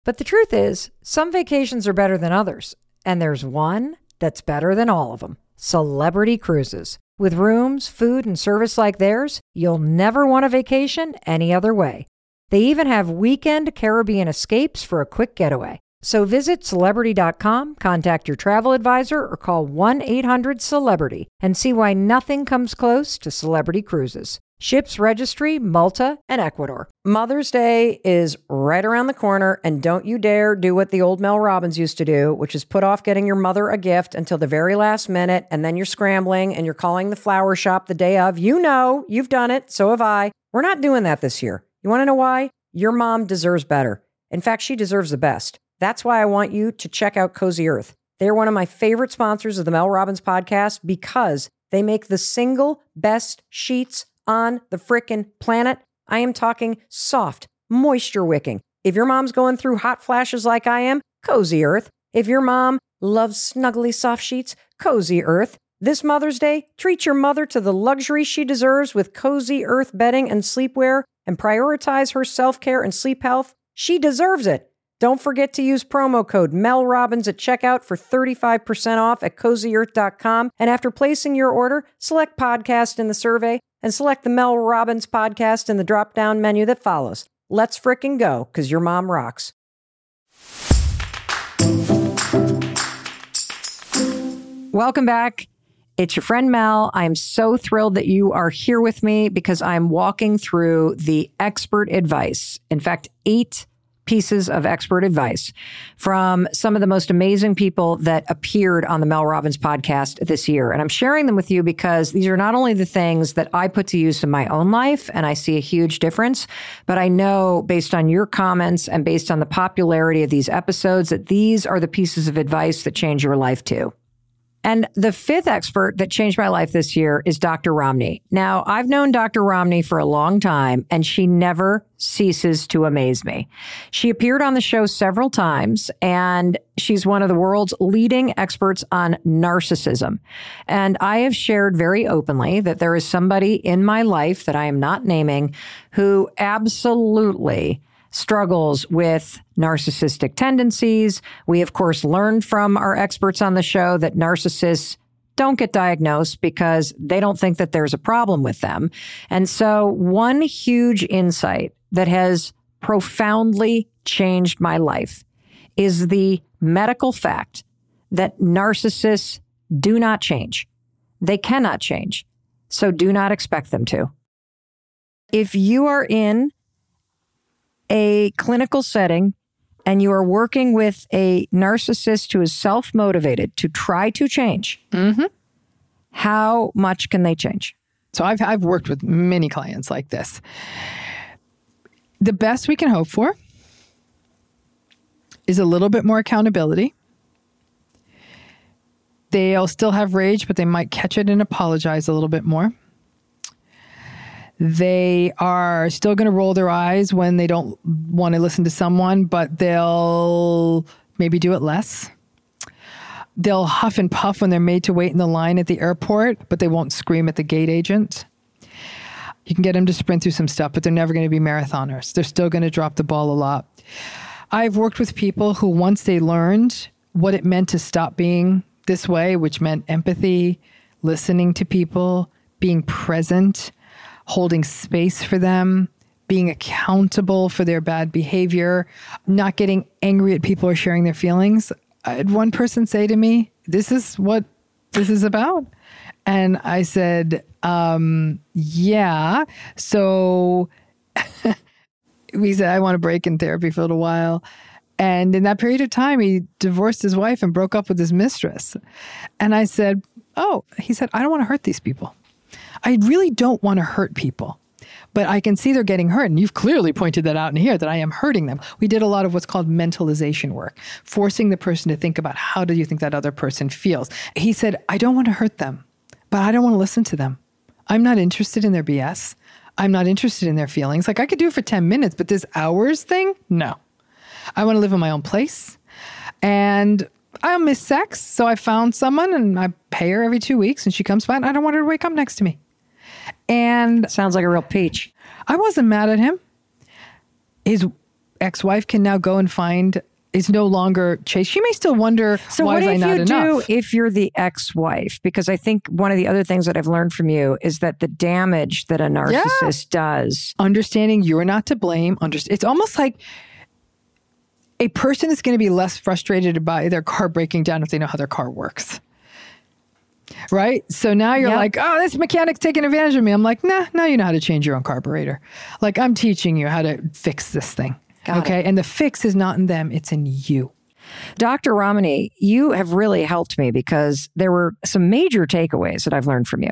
But the truth is, some vacations are better than others. And there's one that's better than all of them Celebrity Cruises. With rooms, food, and service like theirs, you'll never want a vacation any other way. They even have weekend Caribbean escapes for a quick getaway. So visit celebrity.com, contact your travel advisor, or call 1 800 Celebrity and see why nothing comes close to Celebrity Cruises. Ships registry, Malta, and Ecuador. Mother's Day is right around the corner, and don't you dare do what the old Mel Robbins used to do, which is put off getting your mother a gift until the very last minute, and then you're scrambling and you're calling the flower shop the day of. You know, you've done it, so have I. We're not doing that this year. You want to know why? Your mom deserves better. In fact, she deserves the best. That's why I want you to check out Cozy Earth. They're one of my favorite sponsors of the Mel Robbins podcast because they make the single best sheets on the frickin' planet. I am talking soft, moisture wicking. If your mom's going through hot flashes like I am, Cozy Earth. If your mom loves snuggly soft sheets, Cozy Earth. This Mother's Day, treat your mother to the luxury she deserves with Cozy Earth bedding and sleepwear and prioritize her self care and sleep health. She deserves it. Don't forget to use promo code Mel Robbins at checkout for 35% off at cozyearth.com. And after placing your order, select podcast in the survey and select the Mel Robbins podcast in the drop down menu that follows. Let's fricking go, because your mom rocks. Welcome back. It's your friend Mel. I'm so thrilled that you are here with me because I'm walking through the expert advice. In fact, eight pieces of expert advice from some of the most amazing people that appeared on the Mel Robbins podcast this year. And I'm sharing them with you because these are not only the things that I put to use in my own life and I see a huge difference, but I know based on your comments and based on the popularity of these episodes that these are the pieces of advice that change your life too. And the fifth expert that changed my life this year is Dr. Ramani. Now, I've known Dr. Ramani for a long time, and she never ceases to amaze me. She appeared on the show several times, and she's one of the world's leading experts on narcissism. And I have shared very openly that there is somebody in my life that I am not naming who absolutely struggles with narcissistic tendencies. We, of course, learned from our experts on the show that narcissists don't get diagnosed because they don't think that there's a problem with them. And so, one huge insight that has profoundly changed my life is the medical fact that narcissists do not change. They cannot change. So, do not expect them to. If you are in a clinical setting and you are working with a narcissist who is self motivated to try to change, mm-hmm. how much can they change? So I've I've worked with many clients like this. The best we can hope for is a little bit more accountability. They'll still have rage, but they might catch it and apologize a little bit more. They are still going to roll their eyes when they don't want to listen to someone, but they'll maybe do it less. They'll huff and puff when they're made to wait in the line at the airport, but they won't scream at the gate agent. You can get them to sprint through some stuff, but they're never going to be marathoners. They're still going to drop the ball a lot. I've worked with people who, once they learned what it meant to stop being this way, which meant empathy, listening to people, being present, holding space for them, being accountable for their bad behavior, not getting angry at people or sharing their feelings. I had one person say to me, This is what this is about. And I said, um, Yeah. So he said, I want to break in therapy for a little while. And in that period of time, he divorced his wife and broke up with his mistress. And I said, Oh, he said, I don't want to hurt these people. I really don't want to hurt people, but I can see they're getting hurt. And you've clearly pointed that out in here that I am hurting them. We did a lot of what's called mentalization work, forcing the person to think about how do you think that other person feels. He said, I don't want to hurt them, but I don't want to listen to them. I'm not interested in their BS. I'm not interested in their feelings. Like I could do it for 10 minutes, but this hours thing, no. I want to live in my own place. And I miss sex. So I found someone and I pay her every two weeks and she comes by and I don't want her to wake up next to me. And Sounds like a real peach. I wasn't mad at him. His ex wife can now go and find, is no longer chased. She may still wonder, So, why what is I if you enough? do if you're the ex wife? Because I think one of the other things that I've learned from you is that the damage that a narcissist does. understanding you're not to blame. Underst- it's almost like a person is going to be less frustrated by their car breaking down if they know how their car works. Right? So now you're Yep. like, oh, this mechanic's taking advantage of me. I'm like, nah, now you know how to change your own carburetor. Like, I'm teaching you how to fix this thing. Got okay. And the fix is not in them, it's in you. Dr. Ramani, you have really helped me because there were some major takeaways that I've learned from you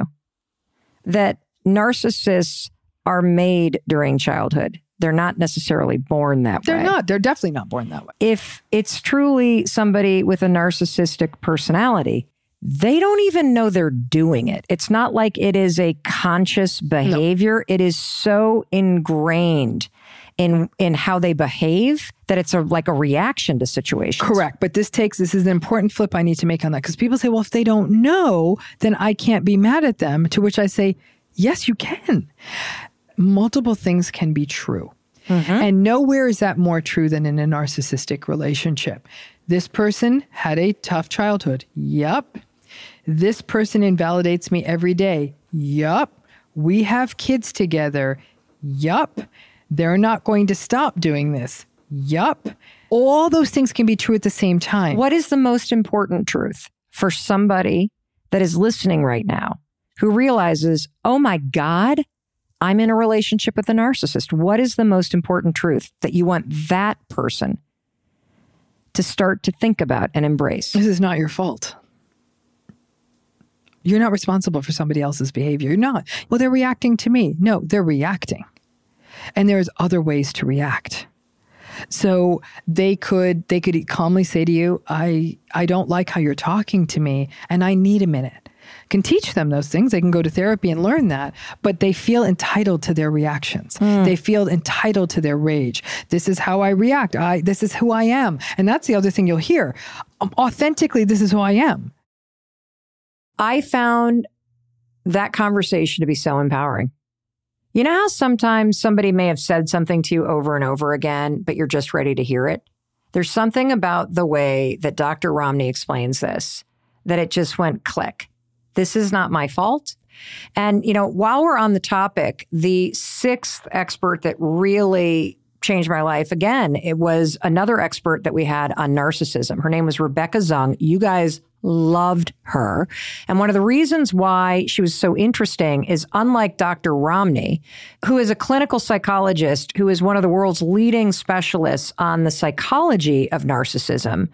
that narcissists are made during childhood. They're not necessarily born that way. They're not, they're definitely not born that way. If it's truly somebody with a narcissistic personality, they don't even know they're doing it. It's not like it is a conscious behavior. It is so ingrained in in how they behave that it's a like a reaction to situations. Correct. But this takes, this is an important flip I need to make on that because people say, well, if they don't know, then I can't be mad at them. To which I say, yes, you can. Multiple things can be true. Mm-hmm. And nowhere is that more true than in a narcissistic relationship. This person had a tough childhood. Yup. This person invalidates me every day. Yup. We have kids together. Yup. They're not going to stop doing this. Yup. All those things can be true at the same time. What is the most important truth for somebody that is listening right now who realizes, oh my God, I'm in a relationship with a narcissist? What is the most important truth that you want that person to start to think about and embrace? This is not your fault. You're not responsible for somebody else's behavior. You're not. Well, they're reacting to me. No, they're reacting. And there's other ways to react. So they could they could calmly say to you, I I don't like how you're talking to me and I need a minute. Can teach them those things. They can go to therapy and learn that, but they feel entitled to their reactions. They feel entitled to their rage. This is how I react. I this is who I am. And that's the other thing you'll hear. Um, authentically, this is who I am. I found that conversation to be so empowering. You know how sometimes somebody may have said something to you over and over again, but you're just ready to hear it? There's something about the way that Dr. Ramani explains this that it just went click. This is not my fault. And, you know, while we're on the topic, the sixth expert that really changed my life again, it was another expert that we had on narcissism. Her name was Rebecca Zung. You guys loved her. And one of the reasons why she was so interesting is unlike Dr. Ramani, who is a clinical psychologist who is one of the world's leading specialists on the psychology of narcissism,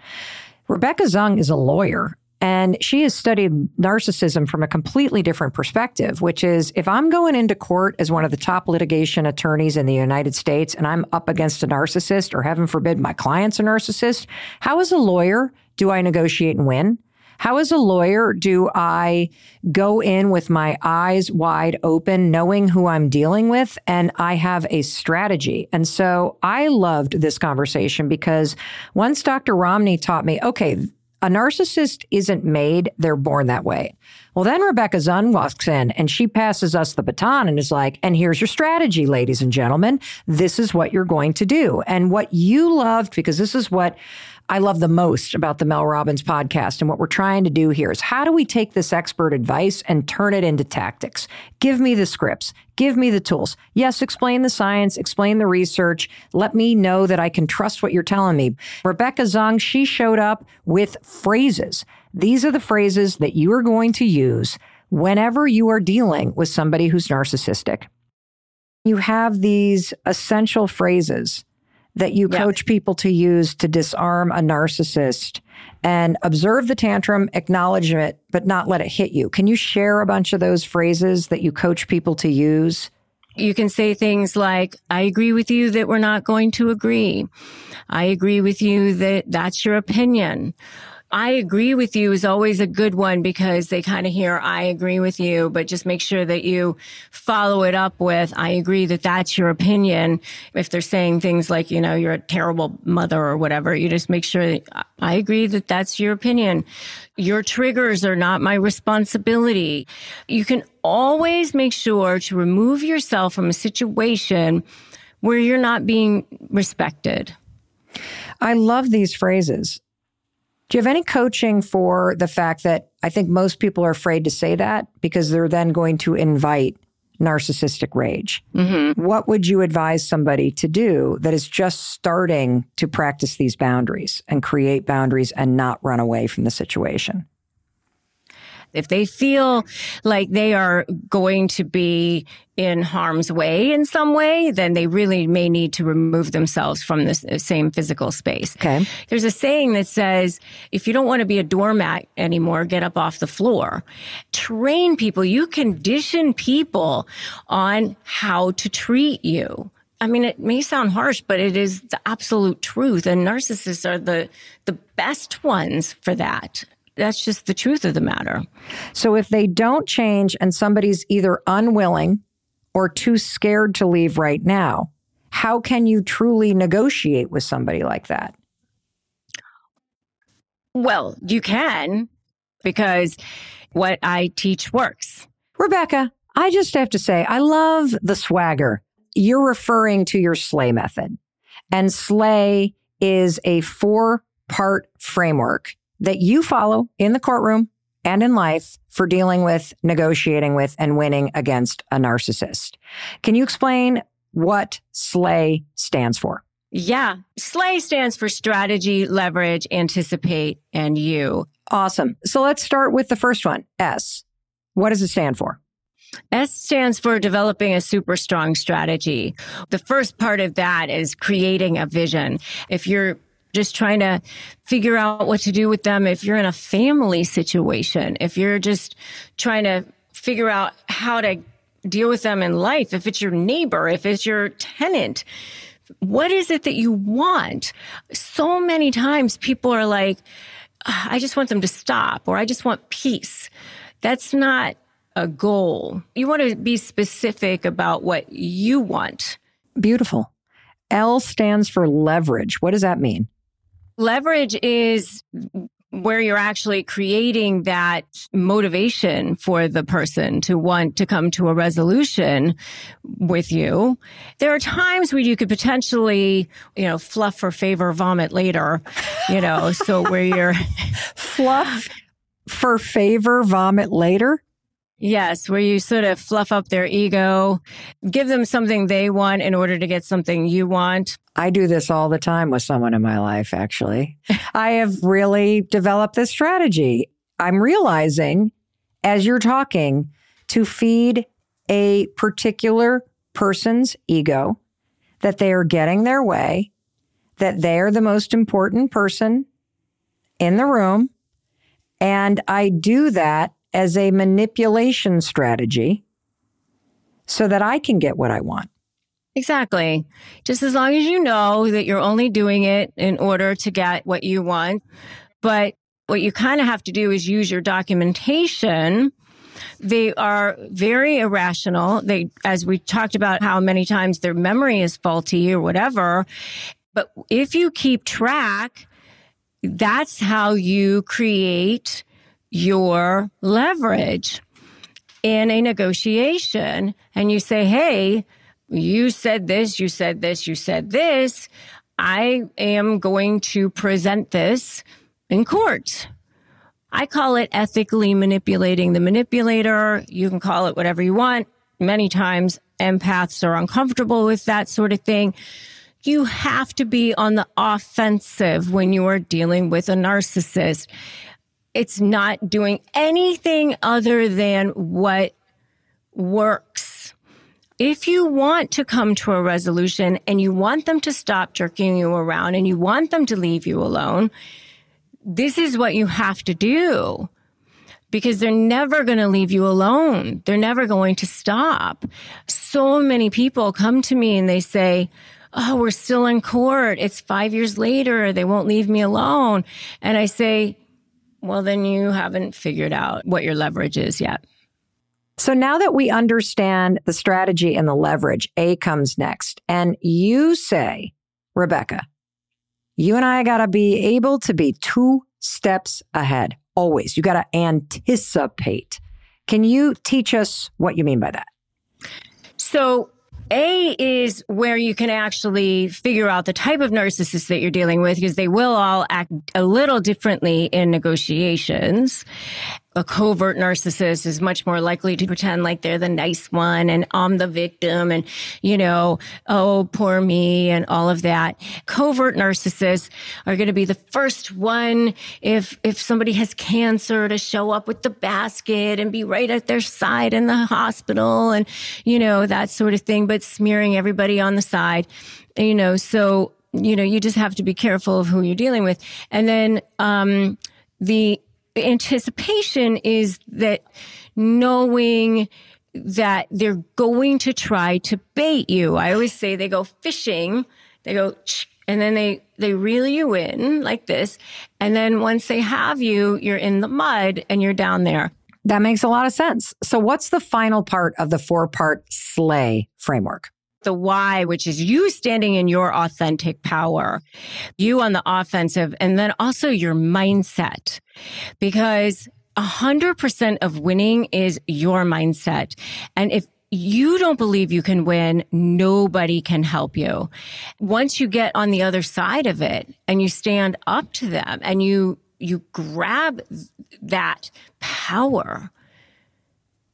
Rebecca Zung is a lawyer and she has studied narcissism from a completely different perspective, which is if I'm going into court as one of the top litigation attorneys in the United States and I'm up against a narcissist, or heaven forbid, my client's a narcissist, how as a lawyer do I negotiate and win? How, as a lawyer, do I go in with my eyes wide open, knowing who I'm dealing with? And I have a strategy. And so I loved this conversation because once Dr. Ramani taught me, okay, a narcissist isn't made, they're born that way. Well, then Rebecca Zung walks in and she passes us the baton and is like, and here's your strategy, ladies and gentlemen. This is what you're going to do. And what you loved, because this is what I love the most about the Mel Robbins podcast. And what we're trying to do here is how do we take this expert advice and turn it into tactics? Give me the scripts, give me the tools. Yes, explain the science, explain the research. Let me know that I can trust what you're telling me. Rebecca Zung, she showed up with phrases. These are the phrases that you are going to use whenever you are dealing with somebody who's narcissistic. You have these essential phrases that you Yeah. coach people to use to disarm a narcissist and observe the tantrum, acknowledge it, but not let it hit you. Can you share a bunch of those phrases that you coach people to use? You can say things like, I agree with you that we're not going to agree. I agree with you that that's your opinion. I agree with you is always a good one because they kind of hear, I agree with you, but just make sure that you follow it up with, I agree that that's your opinion. If they're saying things like, you know, you're a terrible mother or whatever, you just make sure I agree that that's your opinion. Your triggers are not my responsibility. You can always make sure to remove yourself from a situation where you're not being respected. I love these phrases. Do you have any coaching for the fact that I think most people are afraid to say that because they're then going to invite narcissistic rage? Mm-hmm. What would you advise somebody to do that is just starting to practice these boundaries and create boundaries and not run away from the situation? If they feel like they are going to be in harm's way in some way, then they really may need to remove themselves from the same physical space. Okay. There's a saying that says, if you don't want to be a doormat anymore, get up off the floor. Train people. You condition people on how to treat you. I mean, it may sound harsh, but it is the absolute truth. And narcissists are the, the best ones for that. That's just the truth of the matter. So if they don't change and somebody's either unwilling or too scared to leave right now, how can you truly negotiate with somebody like that? Well, you can because what I teach works. Rebecca, I just have to say, I love the swagger. You're referring to your SLAY method. And SLAY is a four part framework that you follow in the courtroom and in life for dealing with, negotiating with, and winning against a narcissist. Can you explain what SLAY stands for? Yeah. SLAY stands for strategy, leverage, anticipate, and you. Awesome. So let's start with the first one S. What does it stand for? S stands for developing a super strong strategy. The first part of that is creating a vision. If you're just trying to figure out what to do with them, if you're in a family situation, if you're just trying to figure out how to deal with them in life, if it's your neighbor, if it's your tenant, what is it that you want? So many times people are like, "Ah, I just want them to stop or I just want peace. That's not a goal. You want to be specific about what you want. Beautiful. L stands for leverage. What does that mean? Leverage is where you're actually creating that motivation for the person to want to come to a resolution with you. There are times where you could potentially, you know, fluff for favor, vomit later, you know, so where you're, Fluff for favor, vomit later. Yes, where you sort of fluff up their ego, give them something they want in order to get something you want. I do this all the time with someone in my life, actually. I have really developed this strategy. I'm realizing as you're talking to feed a particular person's ego that they are getting their way, that they're the most important person in the room. And I do that as a manipulation strategy so that I can get what I want. Exactly. Just as long as you know that you're only doing it in order to get what you want. But what you kind of have to do is use your documentation. They are very irrational. They, as we talked about how many times their memory is faulty or whatever. But if you keep track, that's how you create your leverage in a negotiation. And you say, Hey, you said this, you said this, you said this. I am going to present this in court. I call it ethically manipulating the manipulator. You can call it whatever you want. Many times empaths are uncomfortable with that sort of thing. You have to be on the offensive when you are dealing with a narcissist. It's not doing anything other than what works. If you want to come to a resolution and you want them to stop jerking you around and you want them to leave you alone, this is what you have to do because they're never going to leave you alone. They're never going to stop. So many people come to me and they say, Oh, we're still in court. It's five years later. They won't leave me alone. And I say, well, then you haven't figured out what your leverage is yet. So now that we understand the strategy and the leverage, A comes next. And you say, Rebecca, you and I got to be able to be two steps ahead. Always. You got to anticipate. Can you teach us what you mean by that? So a is where you can actually figure out the type of narcissist that you're dealing with because they will all act a little differently in negotiations a covert narcissist is much more likely to pretend like they're the nice one and I'm the victim and, you know, oh, poor me and all of that. Covert narcissists are going to be the first one if, if somebody has cancer to show up with the basket and be right at their side in the hospital and, you know, that sort of thing, but smearing everybody on the side, you know, so, you know, you just have to be careful of who you're dealing with. And then, um, the anticipation is that knowing that they're going to try to bait you. I always say they go fishing, they go, and then they, they reel you in like this. And then once they have you, you're in the mud and you're down there. That makes a lot of sense. So, what's the final part of the four part SLAY framework? The why, which is you standing in your authentic power, you on the offensive, and then also your mindset. Because a hundred percent of winning is your mindset. And if you don't believe you can win, nobody can help you. Once you get on the other side of it and you stand up to them and you, you grab that power,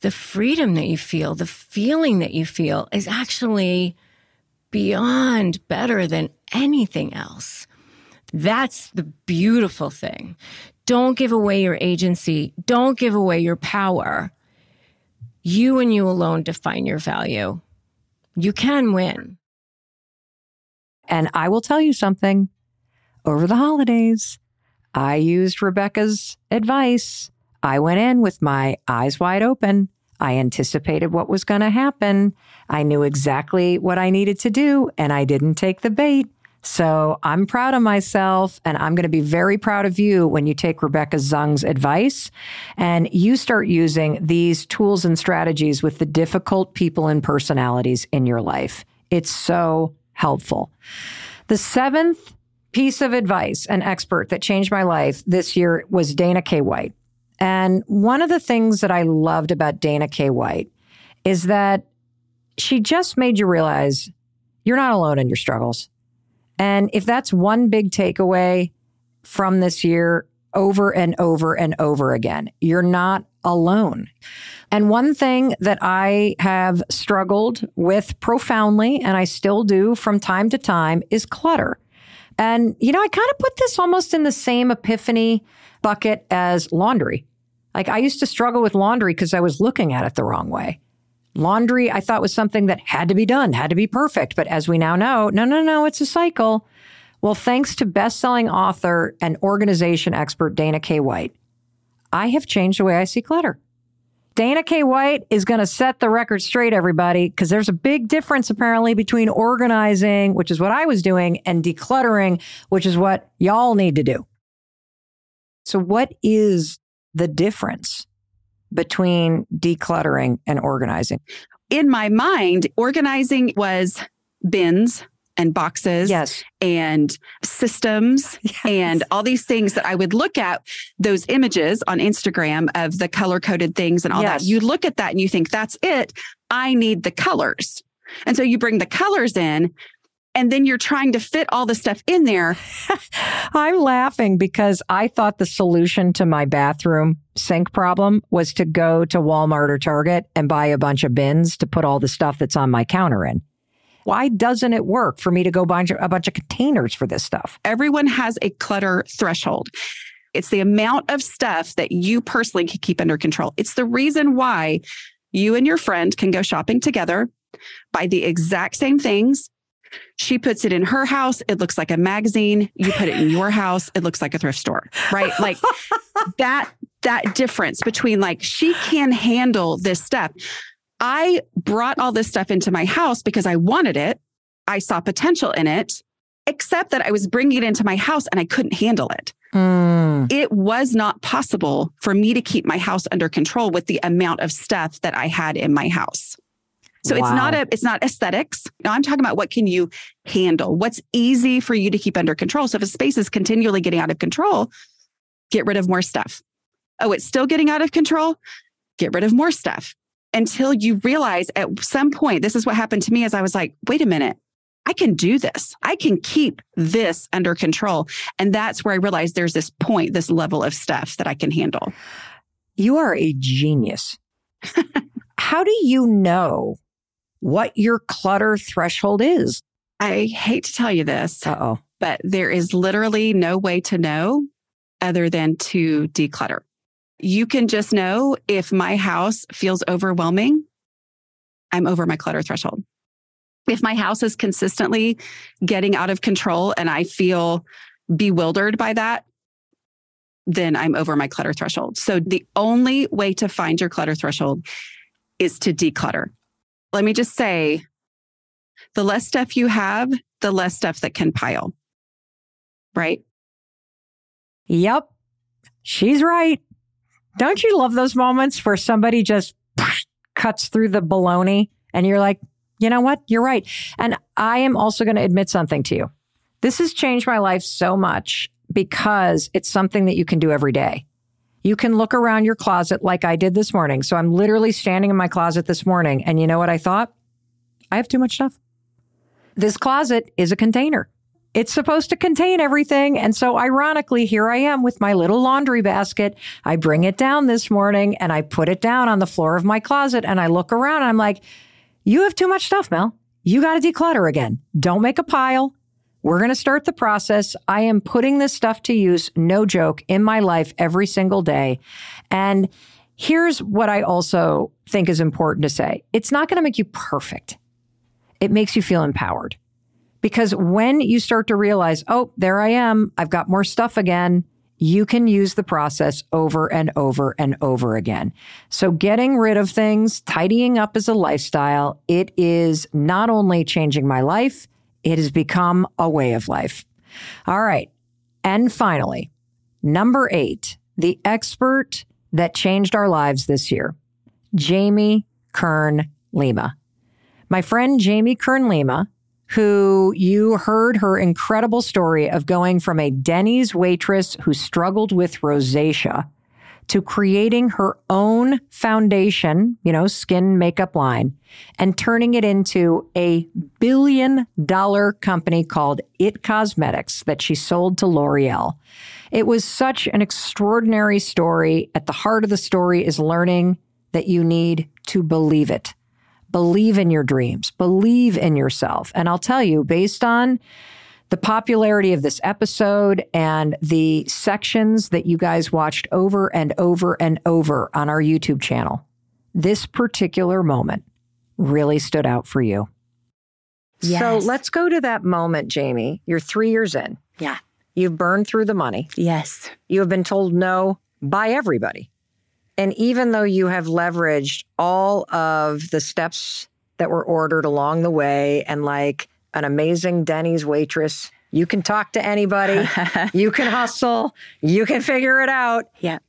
the freedom that you feel, the feeling that you feel is actually beyond better than anything else. That's the beautiful thing. Don't give away your agency. Don't give away your power. You and you alone define your value. You can win. And I will tell you something over the holidays, I used Rebecca's advice. I went in with my eyes wide open. I anticipated what was going to happen. I knew exactly what I needed to do, and I didn't take the bait. So I'm proud of myself, and I'm going to be very proud of you when you take Rebecca Zung's advice and you start using these tools and strategies with the difficult people and personalities in your life. It's so helpful. The seventh piece of advice, an expert that changed my life this year was Dana K. White. And one of the things that I loved about Dana K. White is that she just made you realize you're not alone in your struggles. And if that's one big takeaway from this year over and over and over again, you're not alone. And one thing that I have struggled with profoundly, and I still do from time to time, is clutter. And, you know, I kind of put this almost in the same epiphany bucket as laundry. Like I used to struggle with laundry because I was looking at it the wrong way. Laundry, I thought was something that had to be done, had to be perfect. But as we now know, no, no, no, it's a cycle. Well, thanks to best-selling author and organization expert Dana K. White, I have changed the way I see clutter. Dana K. White is going to set the record straight, everybody, because there's a big difference apparently between organizing, which is what I was doing, and decluttering, which is what y'all need to do. So, what is the difference between decluttering and organizing? In my mind, organizing was bins and boxes Yes. and systems and all these things that I would look at those images on Instagram of the color coded things and all Yes. that. You look at that and you think, that's it. I need the colors. And so you bring the colors in and then you're trying to fit all the stuff in there. I'm laughing because I thought the solution to my bathroom sink problem was to go to Walmart or Target and buy a bunch of bins to put all the stuff that's on my counter in. Why doesn't it work for me to go buy a bunch of containers for this stuff? Everyone has a clutter threshold. It's the amount of stuff that you personally can keep under control. It's the reason why you and your friend can go shopping together, buy the exact same things. She puts it in her house, it looks like a magazine. You put it in your house, it looks like a thrift store, right? Like that that difference between like she can handle this stuff. I brought all this stuff into my house because I wanted it. I saw potential in it, except that I was bringing it into my house and I couldn't handle it. Mm, It was not possible for me to keep my house under control with the amount of stuff that I had in my house. So it's not a it's not aesthetics. No, I'm talking about what can you handle? What's easy for you to keep under control? So if a space is continually getting out of control, get rid of more stuff. Oh, it's still getting out of control? Get rid of more stuff until you realize at some point, this is what happened to me as I was like, wait a minute, I can do this. I can keep this under control. And that's where I realized there's this point, this level of stuff that I can handle. You are a genius. How do you know what your clutter threshold is? I hate to tell you this, Uh oh. but there is literally no way to know other than to declutter. You can just know if my house feels overwhelming, I'm over my clutter threshold. If my house is consistently getting out of control and I feel bewildered by that, then I'm over my clutter threshold. So the only way to find your clutter threshold is to declutter. Let me just say the less stuff you have, the less stuff that can pile. Right? Yep. She's right. Don't you love those moments where somebody just cuts through the baloney and you're like, you know what? You're right. And I am also going to admit something to you. This has changed my life so much because it's something that you can do every day. You can look around your closet like I did this morning. So I'm literally standing in my closet this morning. And you know what I thought? I have too much stuff. This closet is a container. It's supposed to contain everything. And so ironically, here I am with my little laundry basket. I bring it down this morning and I put it down on the floor of my closet and I look around and I'm like, you have too much stuff, Mel. You got to declutter again. Don't make a pile. We're going to start the process. I am putting this stuff to use, no joke, in my life every single day. And here's what I also think is important to say it's not going to make you perfect, it makes you feel empowered. Because when you start to realize, oh, there I am, I've got more stuff again, you can use the process over and over and over again. So getting rid of things, tidying up as a lifestyle, it is not only changing my life, it has become a way of life. All right. And finally, number eight, the expert that changed our lives this year, Jamie Kern Lima. My friend Jamie Kern Lima, who you heard her incredible story of going from a Denny's waitress who struggled with rosacea to creating her own foundation, you know, skin makeup line, and turning it into a billion dollar company called IT Cosmetics that she sold to L'Oreal. It was such an extraordinary story. At the heart of the story is learning that you need to believe it. Believe in your dreams, believe in yourself. And I'll tell you, based on the popularity of this episode and the sections that you guys watched over and over and over on our YouTube channel, this particular moment really stood out for you. Yes. So let's go to that moment, Jamie. You're three years in. Yeah. You've burned through the money. Yes. You have been told no by everybody. And even though you have leveraged all of the steps that were ordered along the way and like an amazing Denny's waitress, you can talk to anybody, you can hustle, you can figure it out. Yeah.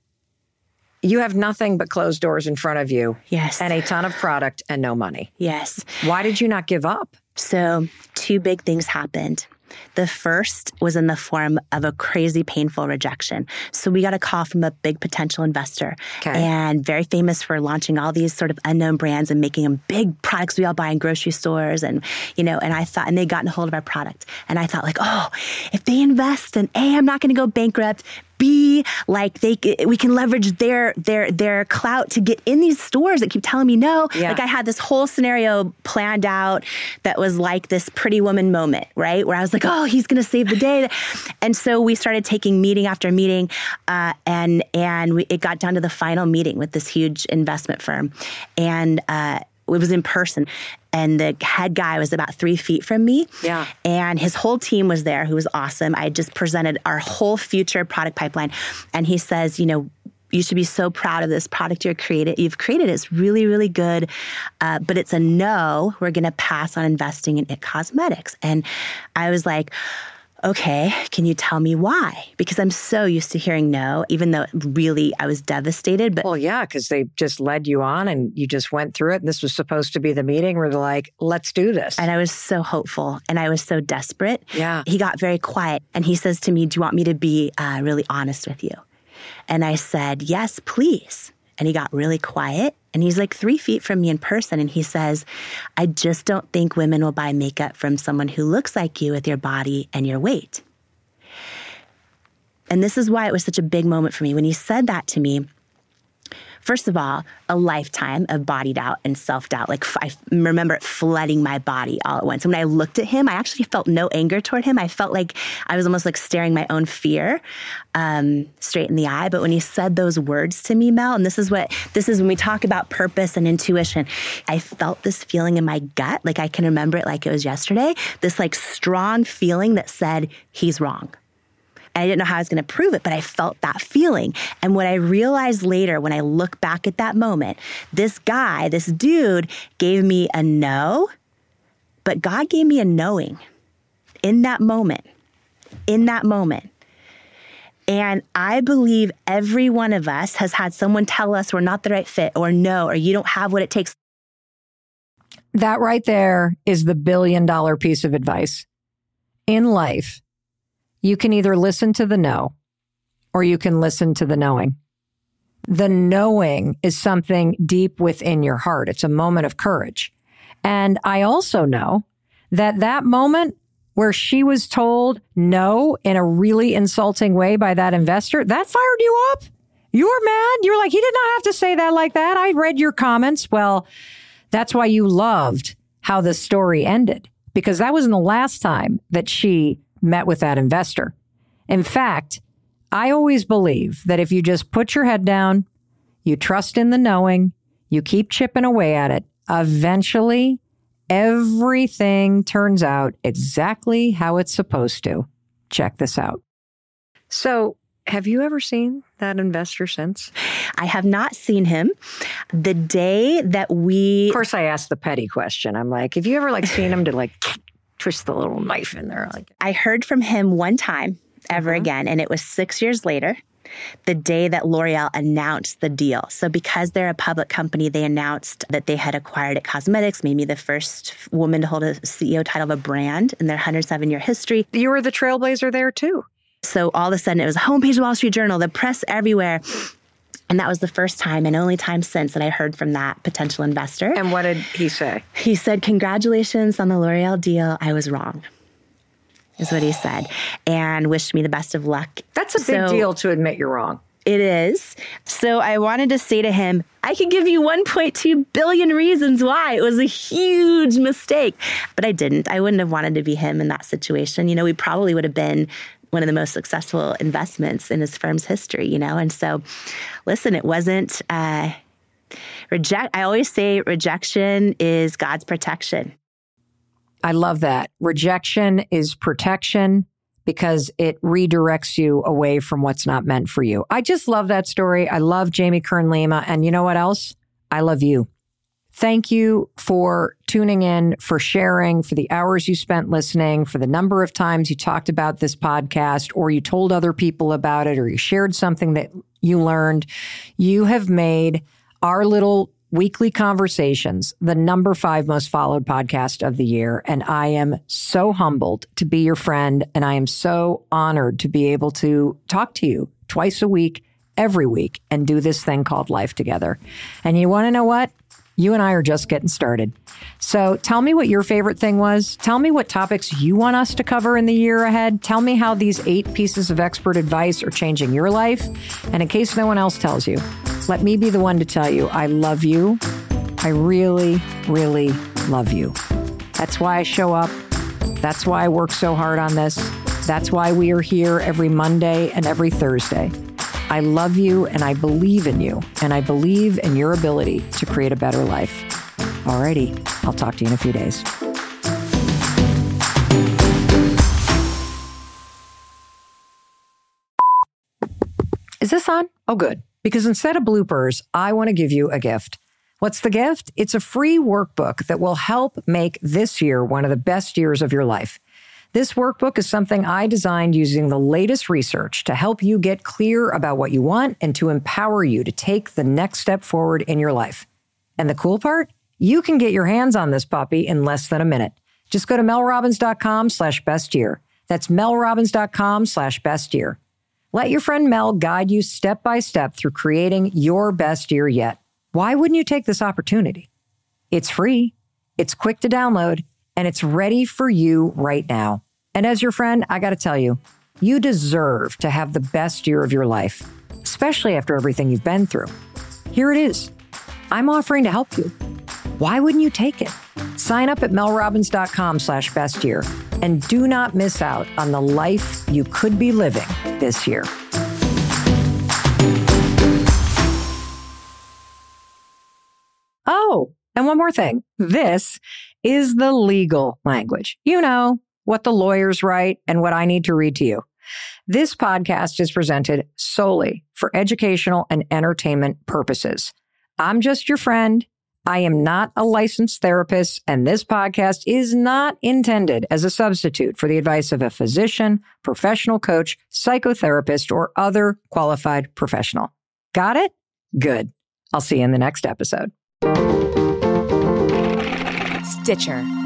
You have nothing but closed doors in front of you Yes. and a ton of product and no money. yes. Why did you not give up? So, two big things happened. The first was in the form of a crazy, painful rejection. So, we got a call from a big potential investor Okay. and very famous for launching all these sort of unknown brands and making them big products we all buy in grocery stores. And, you know, and I thought, and they gotten a hold of our product. And I thought, like, oh, if they invest in A, I'm not going to go bankrupt. B, like they, we can leverage their their their clout to get in these stores that keep telling me no. Yeah. Like I had this whole scenario planned out that was like this pretty woman moment, right? Where I was like, oh, he's going to save the day. And so we started taking meeting after meeting, uh, and and we, it got down to the final meeting with this huge investment firm, and uh, it was in person. And the head guy was about three feet from me. Yeah. And his whole team was there, who was awesome. I just presented our whole future product pipeline. And he says, you know, you should be so proud of this product you're created. You've created. It's really, really good, uh, but it's a no. We're going to pass on investing in IT Cosmetics. And I was like, okay, can you tell me why? Because I'm so used to hearing no, even though really I was devastated. But Well, yeah, because they just led you on and you just went through it. And this was supposed to be the meeting where they're like, let's do this. and I was so hopeful and I was so desperate. Yeah. He got very quiet and he says to me, Do you want me to be uh, really honest with you? And I said, Yes, please. And he got really quiet and he's like three feet from me in person. And he says, I just don't think women will buy makeup from someone who looks like you with your body and your weight. And this is why it was such a big moment for me. When he said that to me, First of all, a lifetime of body doubt and self doubt. Like I remember it flooding my body all at once. And when I looked at him, I actually felt no anger toward him. I felt like I was almost like staring my own fear um, straight in the eye. But when he said those words to me, Mel, and this is what this is when we talk about purpose and intuition, I felt this feeling in my gut. Like I can remember it like it was yesterday. This like strong feeling that said he's wrong. And I didn't know how I was going to prove it, but I felt that feeling. And what I realized later when I look back at that moment, this guy, this dude gave me a no, but God gave me a knowing in that moment. In that moment. And I believe every one of us has had someone tell us we're not the right fit or no, or you don't have what it takes. That right there is the billion dollar piece of advice. In life, you can either listen to the no or you can listen to the knowing. The knowing is something deep within your heart. It's a moment of courage. And I also know that that moment where she was told no in a really insulting way by that investor, that fired you up. You were mad. You're like, he did not have to say that like that. I read your comments. Well, that's why you loved how the story ended, because that wasn't the last time that she met with that investor. In fact, I always believe that if you just put your head down, you trust in the knowing, you keep chipping away at it, eventually everything turns out exactly how it's supposed to. Check this out. So, have you ever seen that investor since? I have not seen him. The day that we Of course, I asked the petty question. I'm like, have you ever like seen him to like twist the little knife in there? Like, I heard from him one time ever mm-hmm. again, and it was six years later, the day that L'Oreal announced the deal. So, because they're a public company, they announced that they had acquired IT Cosmetics, made me the first woman to hold a CEO title of a brand in their 107 year history. you were the trailblazer there too. So, all of a sudden, it was a homepage of Wall Street Journal, the press everywhere. And that was the first time and only time since that I heard from that potential investor. And what did he say? He said, Congratulations on the L'Oreal deal. I was wrong, is what he said, and wished me the best of luck. That's a big So- deal to admit you're wrong. It is. So I wanted to say to him, I could give you 1.2 billion reasons why it was a huge mistake. But I didn't. I wouldn't have wanted to be him in that situation. You know, we probably would have been one of the most successful investments in his firm's history, you know? And so, listen, it wasn't, uh, reject. I always say rejection is God's protection. I love that. Rejection is protection because it redirects you away from what's not meant for you. I just love that story. I love Jamie Kern Lima. And you know what else? I love you. Thank you for tuning in, for sharing, for the hours you spent listening, for the number of times you talked about this podcast or you told other people about it or you shared something that you learned. You have made our little Weekly Conversations, the number five most followed podcast of the year. And I am so humbled to be your friend. And I am so honored to be able to talk to you twice a week, every week, and do this thing called life together. And you want to know what? You and I are just getting started. So tell me what your favorite thing was. Tell me what topics you want us to cover in the year ahead. Tell me how these eight pieces of expert advice are changing your life. And in case no one else tells you, let me be the one to tell you I love you. I really, really love you. That's why I show up. That's why I work so hard on this. That's why we are here every Monday and every Thursday. I love you and I believe in you, and I believe in your ability to create a better life. Alrighty, I'll talk to you in a few days. Is this on? Oh, good. Because instead of bloopers, I want to give you a gift. What's the gift? It's a free workbook that will help make this year one of the best years of your life. This workbook is something I designed using the latest research to help you get clear about what you want and to empower you to take the next step forward in your life. And the cool part? You can get your hands on this puppy in less than a minute. Just go to melrobbins.com slash best year. That's melrobbins.com slash best year. Let your friend Mel guide you step by step through creating your best year yet. Why wouldn't you take this opportunity? It's free, it's quick to download, and it's ready for you right now. And as your friend, I got to tell you, you deserve to have the best year of your life, especially after everything you've been through. Here it is. I'm offering to help you. Why wouldn't you take it? Sign up at melrobbins.com slash best year and do not miss out on the life you could be living this year. Oh, and one more thing. This is the legal language. You know, what the lawyers write and what I need to read to you. This podcast is presented solely for educational and entertainment purposes. I'm just your friend. I am not a licensed therapist, and this podcast is not intended as a substitute for the advice of a physician, professional coach, psychotherapist, or other qualified professional. Got it? Good. I'll see you in the next episode. Stitcher.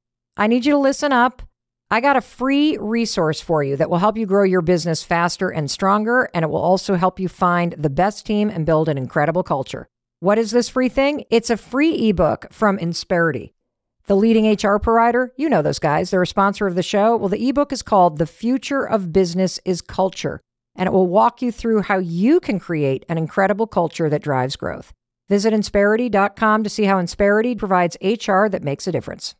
I need you to listen up. I got a free resource for you that will help you grow your business faster and stronger, and it will also help you find the best team and build an incredible culture. What is this free thing? It's a free ebook from Insperity, the leading HR provider. You know those guys, they're a sponsor of the show. Well, the ebook is called The Future of Business is Culture, and it will walk you through how you can create an incredible culture that drives growth. Visit Insperity.com to see how Insperity provides HR that makes a difference.